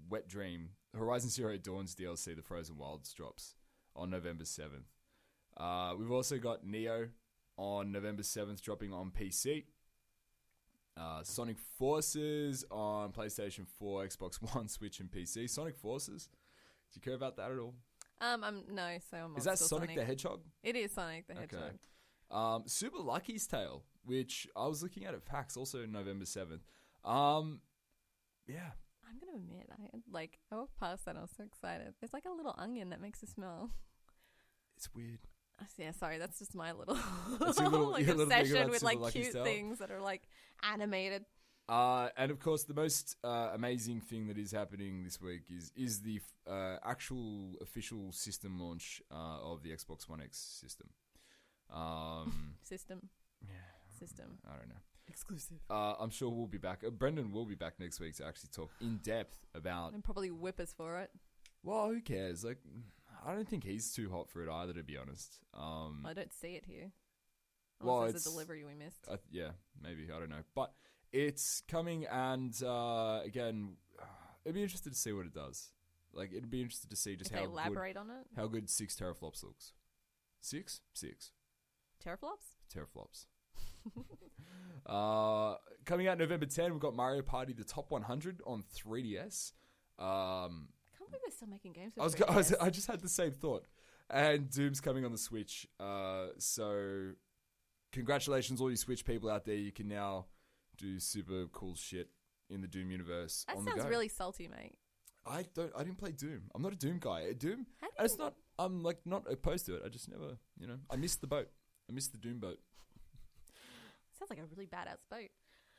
Wet Dream Horizon Zero Dawn's DLC, The Frozen Wilds drops on November seventh. Uh, we've also got Nioh on November seventh, dropping on PC. Uh, Sonic Forces on PlayStation 4, Xbox One, Switch, and PC. Sonic Forces. Do you care about that at all? Um, I'm no, so I'm Is that school Sonic, the Hedgehog? It is Sonic the Hedgehog. Okay. Um, Super Lucky's Tale, which I was looking at at PAX, also November seventh. Um, yeah, I'm gonna admit, I like I walked past that. I was so excited. There's like a little onion that makes a smell. it's weird. Yeah, sorry, that's just my little, That's your little- like your little obsession with like cute Style. things that are like animated. Uh, and of course, the most uh, amazing thing that is happening this week is is the uh, actual official system launch uh, of the Xbox One X system. Um, System. System. I don't know. Exclusive. Uh, I'm sure we'll be back. Uh, Brendan will be back next week to actually talk in depth about. And probably whip us for it. Well, who cares? Like, I don't think he's too hot for it either, to be honest. Um, I don't see it here. Well, Unless there's it's- a delivery we missed. I, yeah, maybe I don't know, but it's coming, and uh, again, it'd be interesting to see what it does. Like, it'd be interesting to see just if how they good elaborate on it. how good six teraflops looks. Six, six Teraflops? teraflops. uh, coming out November 10, we've got Mario Party: The Top 100 on 3DS. Um, can't believe they're still making games. I was, I was I just had the same thought. And Doom's coming on the Switch. Uh, so congratulations all you Switch people out there. You can now do super cool shit in the Doom universe that on the sounds go. really salty, mate. I don't I didn't play Doom. I'm not a Doom guy. Doom How do it's not I'm like not opposed to it. I just never, you know, I missed the boat. I missed the Doom boat. Sounds like a really badass boat.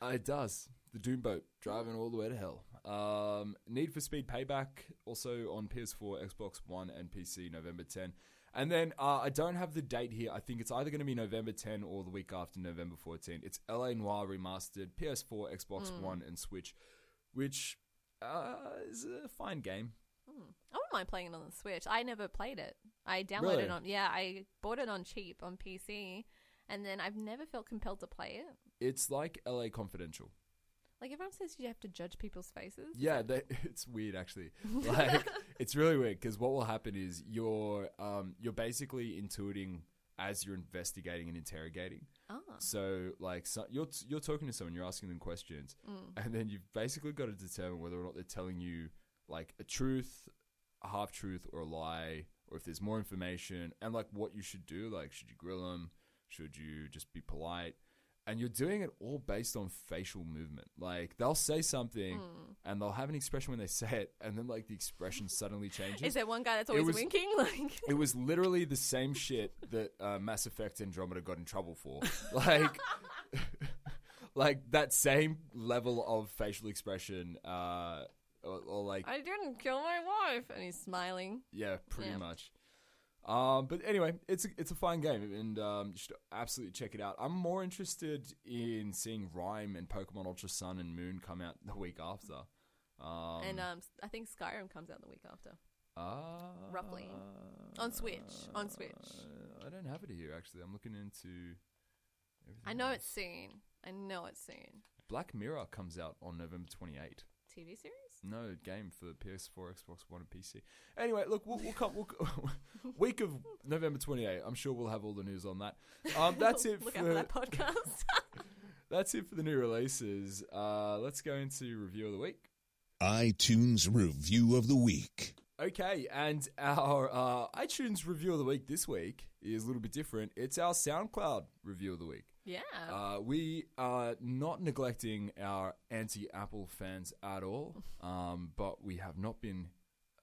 It does. The Doom boat driving all the way to hell. Um, Need for Speed Payback also on PS4, Xbox One, and PC November 10. And then uh, I don't have the date here. I think it's either going to be November 10 or the week after November 14. It's LA Noire remastered, PS4, Xbox One, and Switch, which uh, is a fine game. I wouldn't mind playing it on the Switch. I never played it. I downloaded Really? it on yeah, I bought it on cheap on PC, and then I've never felt compelled to play it. It's like LA Confidential. Like everyone says, you have to judge people's faces. Yeah, they, it's weird actually. Like it's really weird because what will happen is you're um, you're basically intuiting as you're investigating and interrogating. Ah. So like so, you're you're talking to someone, you're asking them questions, Mm. and then you've basically got to determine whether or not they're telling you like a truth, a half truth, or a lie, or if there's more information, and like what you should do. Like, should you grill them? Should you just be polite? And you're doing it all based on facial movement. Like they'll say something, Mm. and they'll have an expression when they say it, and then like the expression suddenly changes. Is there one guy that's always was- winking? Like It was literally the same shit that uh, Mass Effect Andromeda got in trouble for. Like, like that same level of facial expression, uh, or, or like, I didn't kill my wife, and he's smiling. yeah, pretty Yeah. much. Um, but anyway, it's a, it's a fine game, and um, you should absolutely check it out. I'm more interested in seeing RiME and Pokemon Ultra Sun and Moon come out the week after. Um, and um, I think Skyrim comes out the week after. uh, roughly. On Switch, on Switch. I don't have it here actually. I'm looking into. I know else. it's soon. I know it's soon. Black Mirror comes out on November 28. TV series? No game for PS4, Xbox One, and PC. Anyway, look, we'll, we'll come. We'll, week of November 28. I'm sure we'll have all the news on that. Um, that's it Look for out for that podcast. that's it for the new releases. Uh, let's go into review of the week. iTunes Review of the Week. Okay, and our uh, iTunes review of the week this week is a little bit different. It's our SoundCloud review of the week. Yeah. Uh, we are not neglecting our anti-Apple fans at all, um, but we have not been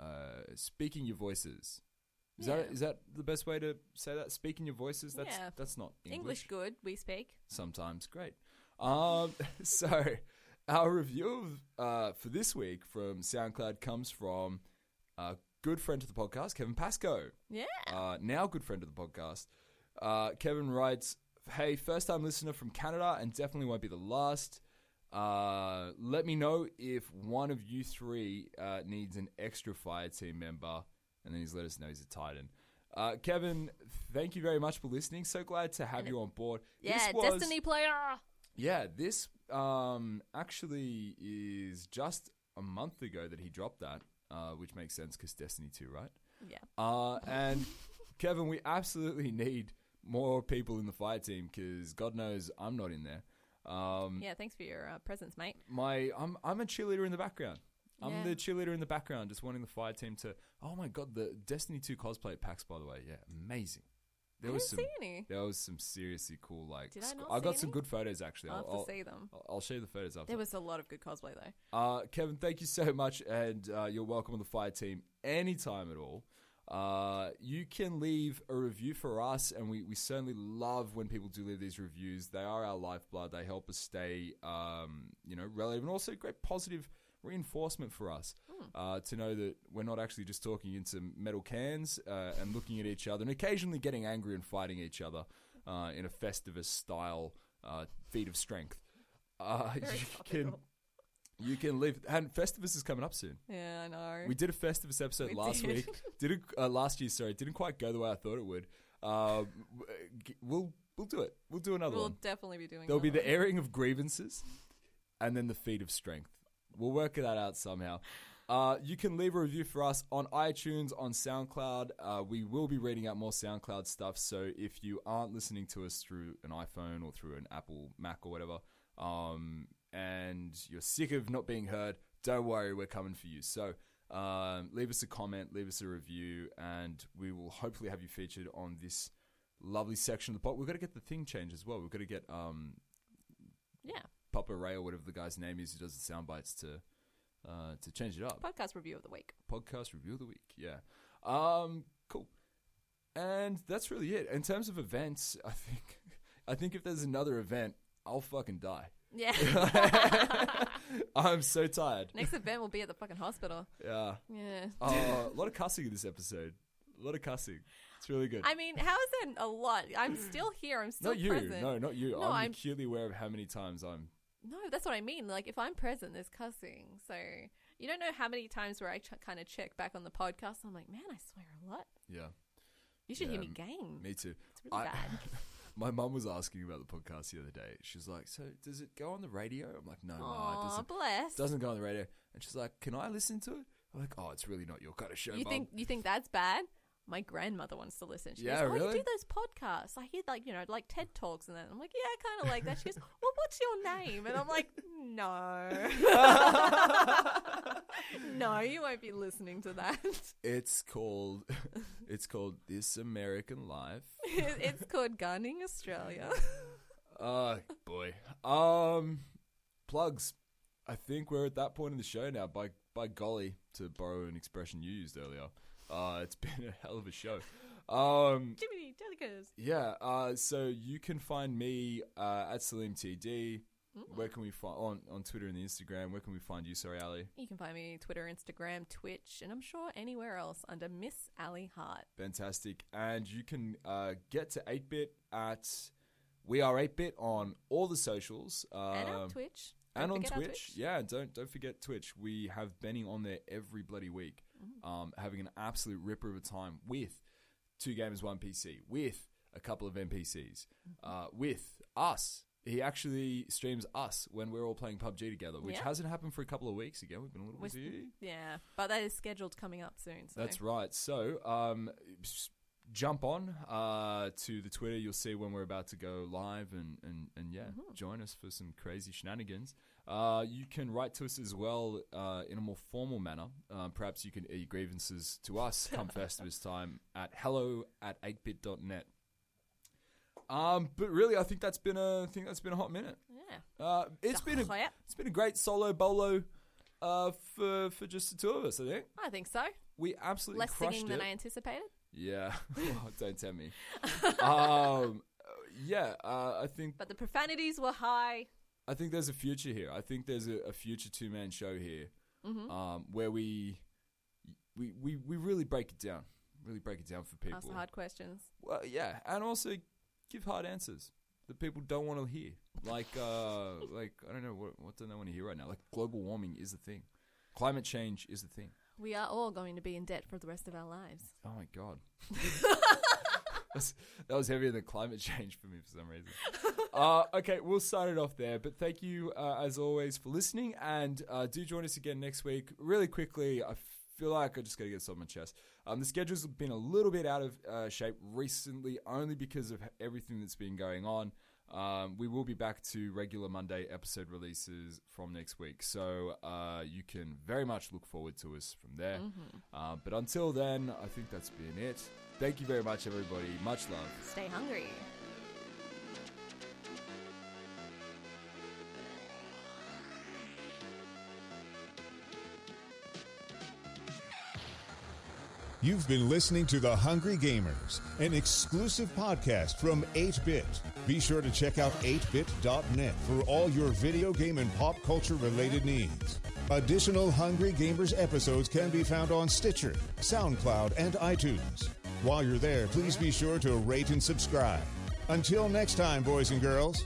uh, speaking your voices. Is that Yeah. is that the best way to say that? Speaking your voices. That's Yeah. that's not English. English good, we speak. Sometimes great. Um, so our review of, uh, for this week from SoundCloud comes from a good friend of the podcast, Kevin Pascoe Yeah. uh, now good friend of the podcast. Uh, Kevin writes, "Hey, first time listener from Canada, and definitely won't be the last. Uh, let me know if one of you three uh, needs an extra fire team member, and then he's let us know he's a Titan." Uh, Kevin, thank you very much for listening. So glad to have you on board. Yeah, This was- Destiny player. yeah, this um, actually is just a month ago that he dropped that, uh, which makes sense because Destiny 2, right? Yeah. Uh, and Kevin, we absolutely need more people in the fire team because God knows I'm not in there. Um, Yeah, thanks for your uh, presence, mate. My, I'm I'm a cheerleader in the background. I'm Yeah. the cheerleader in the background, just wanting the fire team to. Oh my God, the Destiny 2 cosplay packs, by the way, yeah, amazing. there I was didn't some see any. there was some seriously cool like. Did I sc- not I got see some good photos actually. I'll have I'll, to see them. I'll, I'll show you the photos after. There was a lot of good cosplay though. Uh, Kevin, thank you so much, and uh, you're welcome on the fire team anytime at all. Uh, you can leave a review for us, and we, we certainly love when people do leave these reviews. They are our lifeblood. They help us stay, um, you know, relevant, and also great positive reinforcement for us uh, to know that we're not actually just talking into metal cans uh, and looking at each other, and occasionally getting angry and fighting each other uh, in a Festivus style uh, feat of strength. Uh, you can. You can leave. And Festivus is coming up soon. Yeah, I know. We did a Festivus episode We last did. week. Didn't uh, last year? Sorry, didn't quite go the way I thought it would. Uh, we'll we'll do it. We'll do another We'll one. definitely be doing. That. There'll be another the one. airing of grievances, and then the feat of strength. We'll work that out somehow. Uh, you can leave a review for us on iTunes, on SoundCloud. Uh, we will be reading out more SoundCloud stuff. So if you aren't listening to us through an iPhone or through an Apple Mac or whatever, um, and you're sick of not being heard, don't worry, we're coming for you. So um, leave us a comment, leave us a review, and we will hopefully have you featured on this lovely section of the pod. We've got to get the thing changed as well. We've got to get um, Yeah, Papa Ray or whatever the guy's name is who does the sound bites to uh, to change it up. podcast review of the week. Podcast review of the week. Yeah. Um, cool. And that's really it. In terms of events, I think I think if there's another event, I'll fucking die. Yeah. I'm so tired. Next event will be at the fucking hospital. Yeah. Yeah. Oh, a lot of cussing in this episode. A lot of cussing. It's really good. I mean, how is that a lot? I'm still here. I'm still not you. present. No, not you. No, I'm, I'm- acutely aware of how many times I'm. No, that's what I mean. Like, if I'm present, there's cussing. So you don't know how many times where I ch- kind of check back on the podcast. I'm like, man, I swear a lot. Yeah. You should hear me game. Me too. It's really I- bad. My mum was asking about the podcast the other day. She's like, "So does it go on the radio?" I'm like, "No, no, it Aw, doesn't. bless. doesn't go on the radio." And she's like, "Can I listen to it?" I'm like, "Oh, it's really not your kind of show." you Mum." think you think that's bad? My grandmother wants to listen. She Yeah, goes, "Oh, really? you do those podcasts? I hear like you know like TED talks and then I'm like, yeah, I kind of like that." She goes, "Well, what's your name?" And I'm like, "No, no, you won't be listening to that. It's called, it's called This American Life. it's called Gunning Australia." Oh boy. Um, plugs. I think we're at that point in the show now. By by golly, to borrow an expression you used earlier, uh, it's been a hell of a show. Um, Jiminy Jellicas. Yeah, uh, so you can find me uh, at Saleem TD. Mm. Where can we find on on Twitter and the Instagram? Where can we find you? Sorry, Ally. You can find me Twitter, Instagram, Twitch, and I'm sure anywhere else under Miss Ally Hart. Fantastic, and you can uh, get to eight bit at we are eight bit on all the socials and our um, Twitch. and Don't on forget our Twitch. Yeah, don't don't forget Twitch. We have Benny on there every bloody week. Um, having an absolute ripper of a time with two gamers, one PC, with a couple of NPCs, Mm-hmm. uh, with us. He actually streams us when we're all playing PUBG together, which Yeah. hasn't happened for a couple of weeks again. We've been a little busy. Yeah, but that is scheduled coming up soon. So. That's right. So, um, s- jump on uh, to the Twitter. You'll see when we're about to go live, and and, and yeah, Mm-hmm. join us for some crazy shenanigans. Uh, you can write to us as well uh, in a more formal manner. Um, perhaps you can e grievances to us come Festivus time at hello at 8bit.net. Um, but really, I think that's been a I think that's been a hot minute. Yeah. Uh, it's been a it's been a great solo bolo uh, for for just the two of us. I think I think so. we absolutely Less crushed singing it. than I anticipated. Yeah, Oh, don't tempt me. um, yeah, uh, I think But the profanities were high. I think there's a future here. I think there's a, a future two man show here, Mm-hmm. um, where we, we we we really break it down, really break it down for people. Ask the hard questions. Well, yeah, and also give hard answers that people don't want to hear. Like, uh, like I don't know what what do they want to hear right now. Like global warming is the thing, climate change is the thing. We are all going to be in debt for the rest of our lives. Oh my god. That's, that was heavier than climate change for me for some reason. Uh, okay, we'll sign it off there. But thank you, uh, as always, for listening. And uh, do join us again next week. Really quickly, I feel like I just got to get off my chest. Um, the schedule's been a little bit out of uh, shape recently, only because of everything that's been going on. Um, we will be back to regular Monday episode releases from next week, so uh, you can very much look forward to us from there. Uh, but until then, I think that's been it. Thank you very much, everybody. Much love. Stay hungry. You've been listening to The Hungry Gamers, an exclusive podcast from 8-Bit. Be sure to check out 8bit.net for all your video game and pop culture related needs. Additional Hungry Gamers episodes can be found on Stitcher, SoundCloud, and iTunes. While you're there, please be sure to rate and subscribe. Until next time, boys and girls,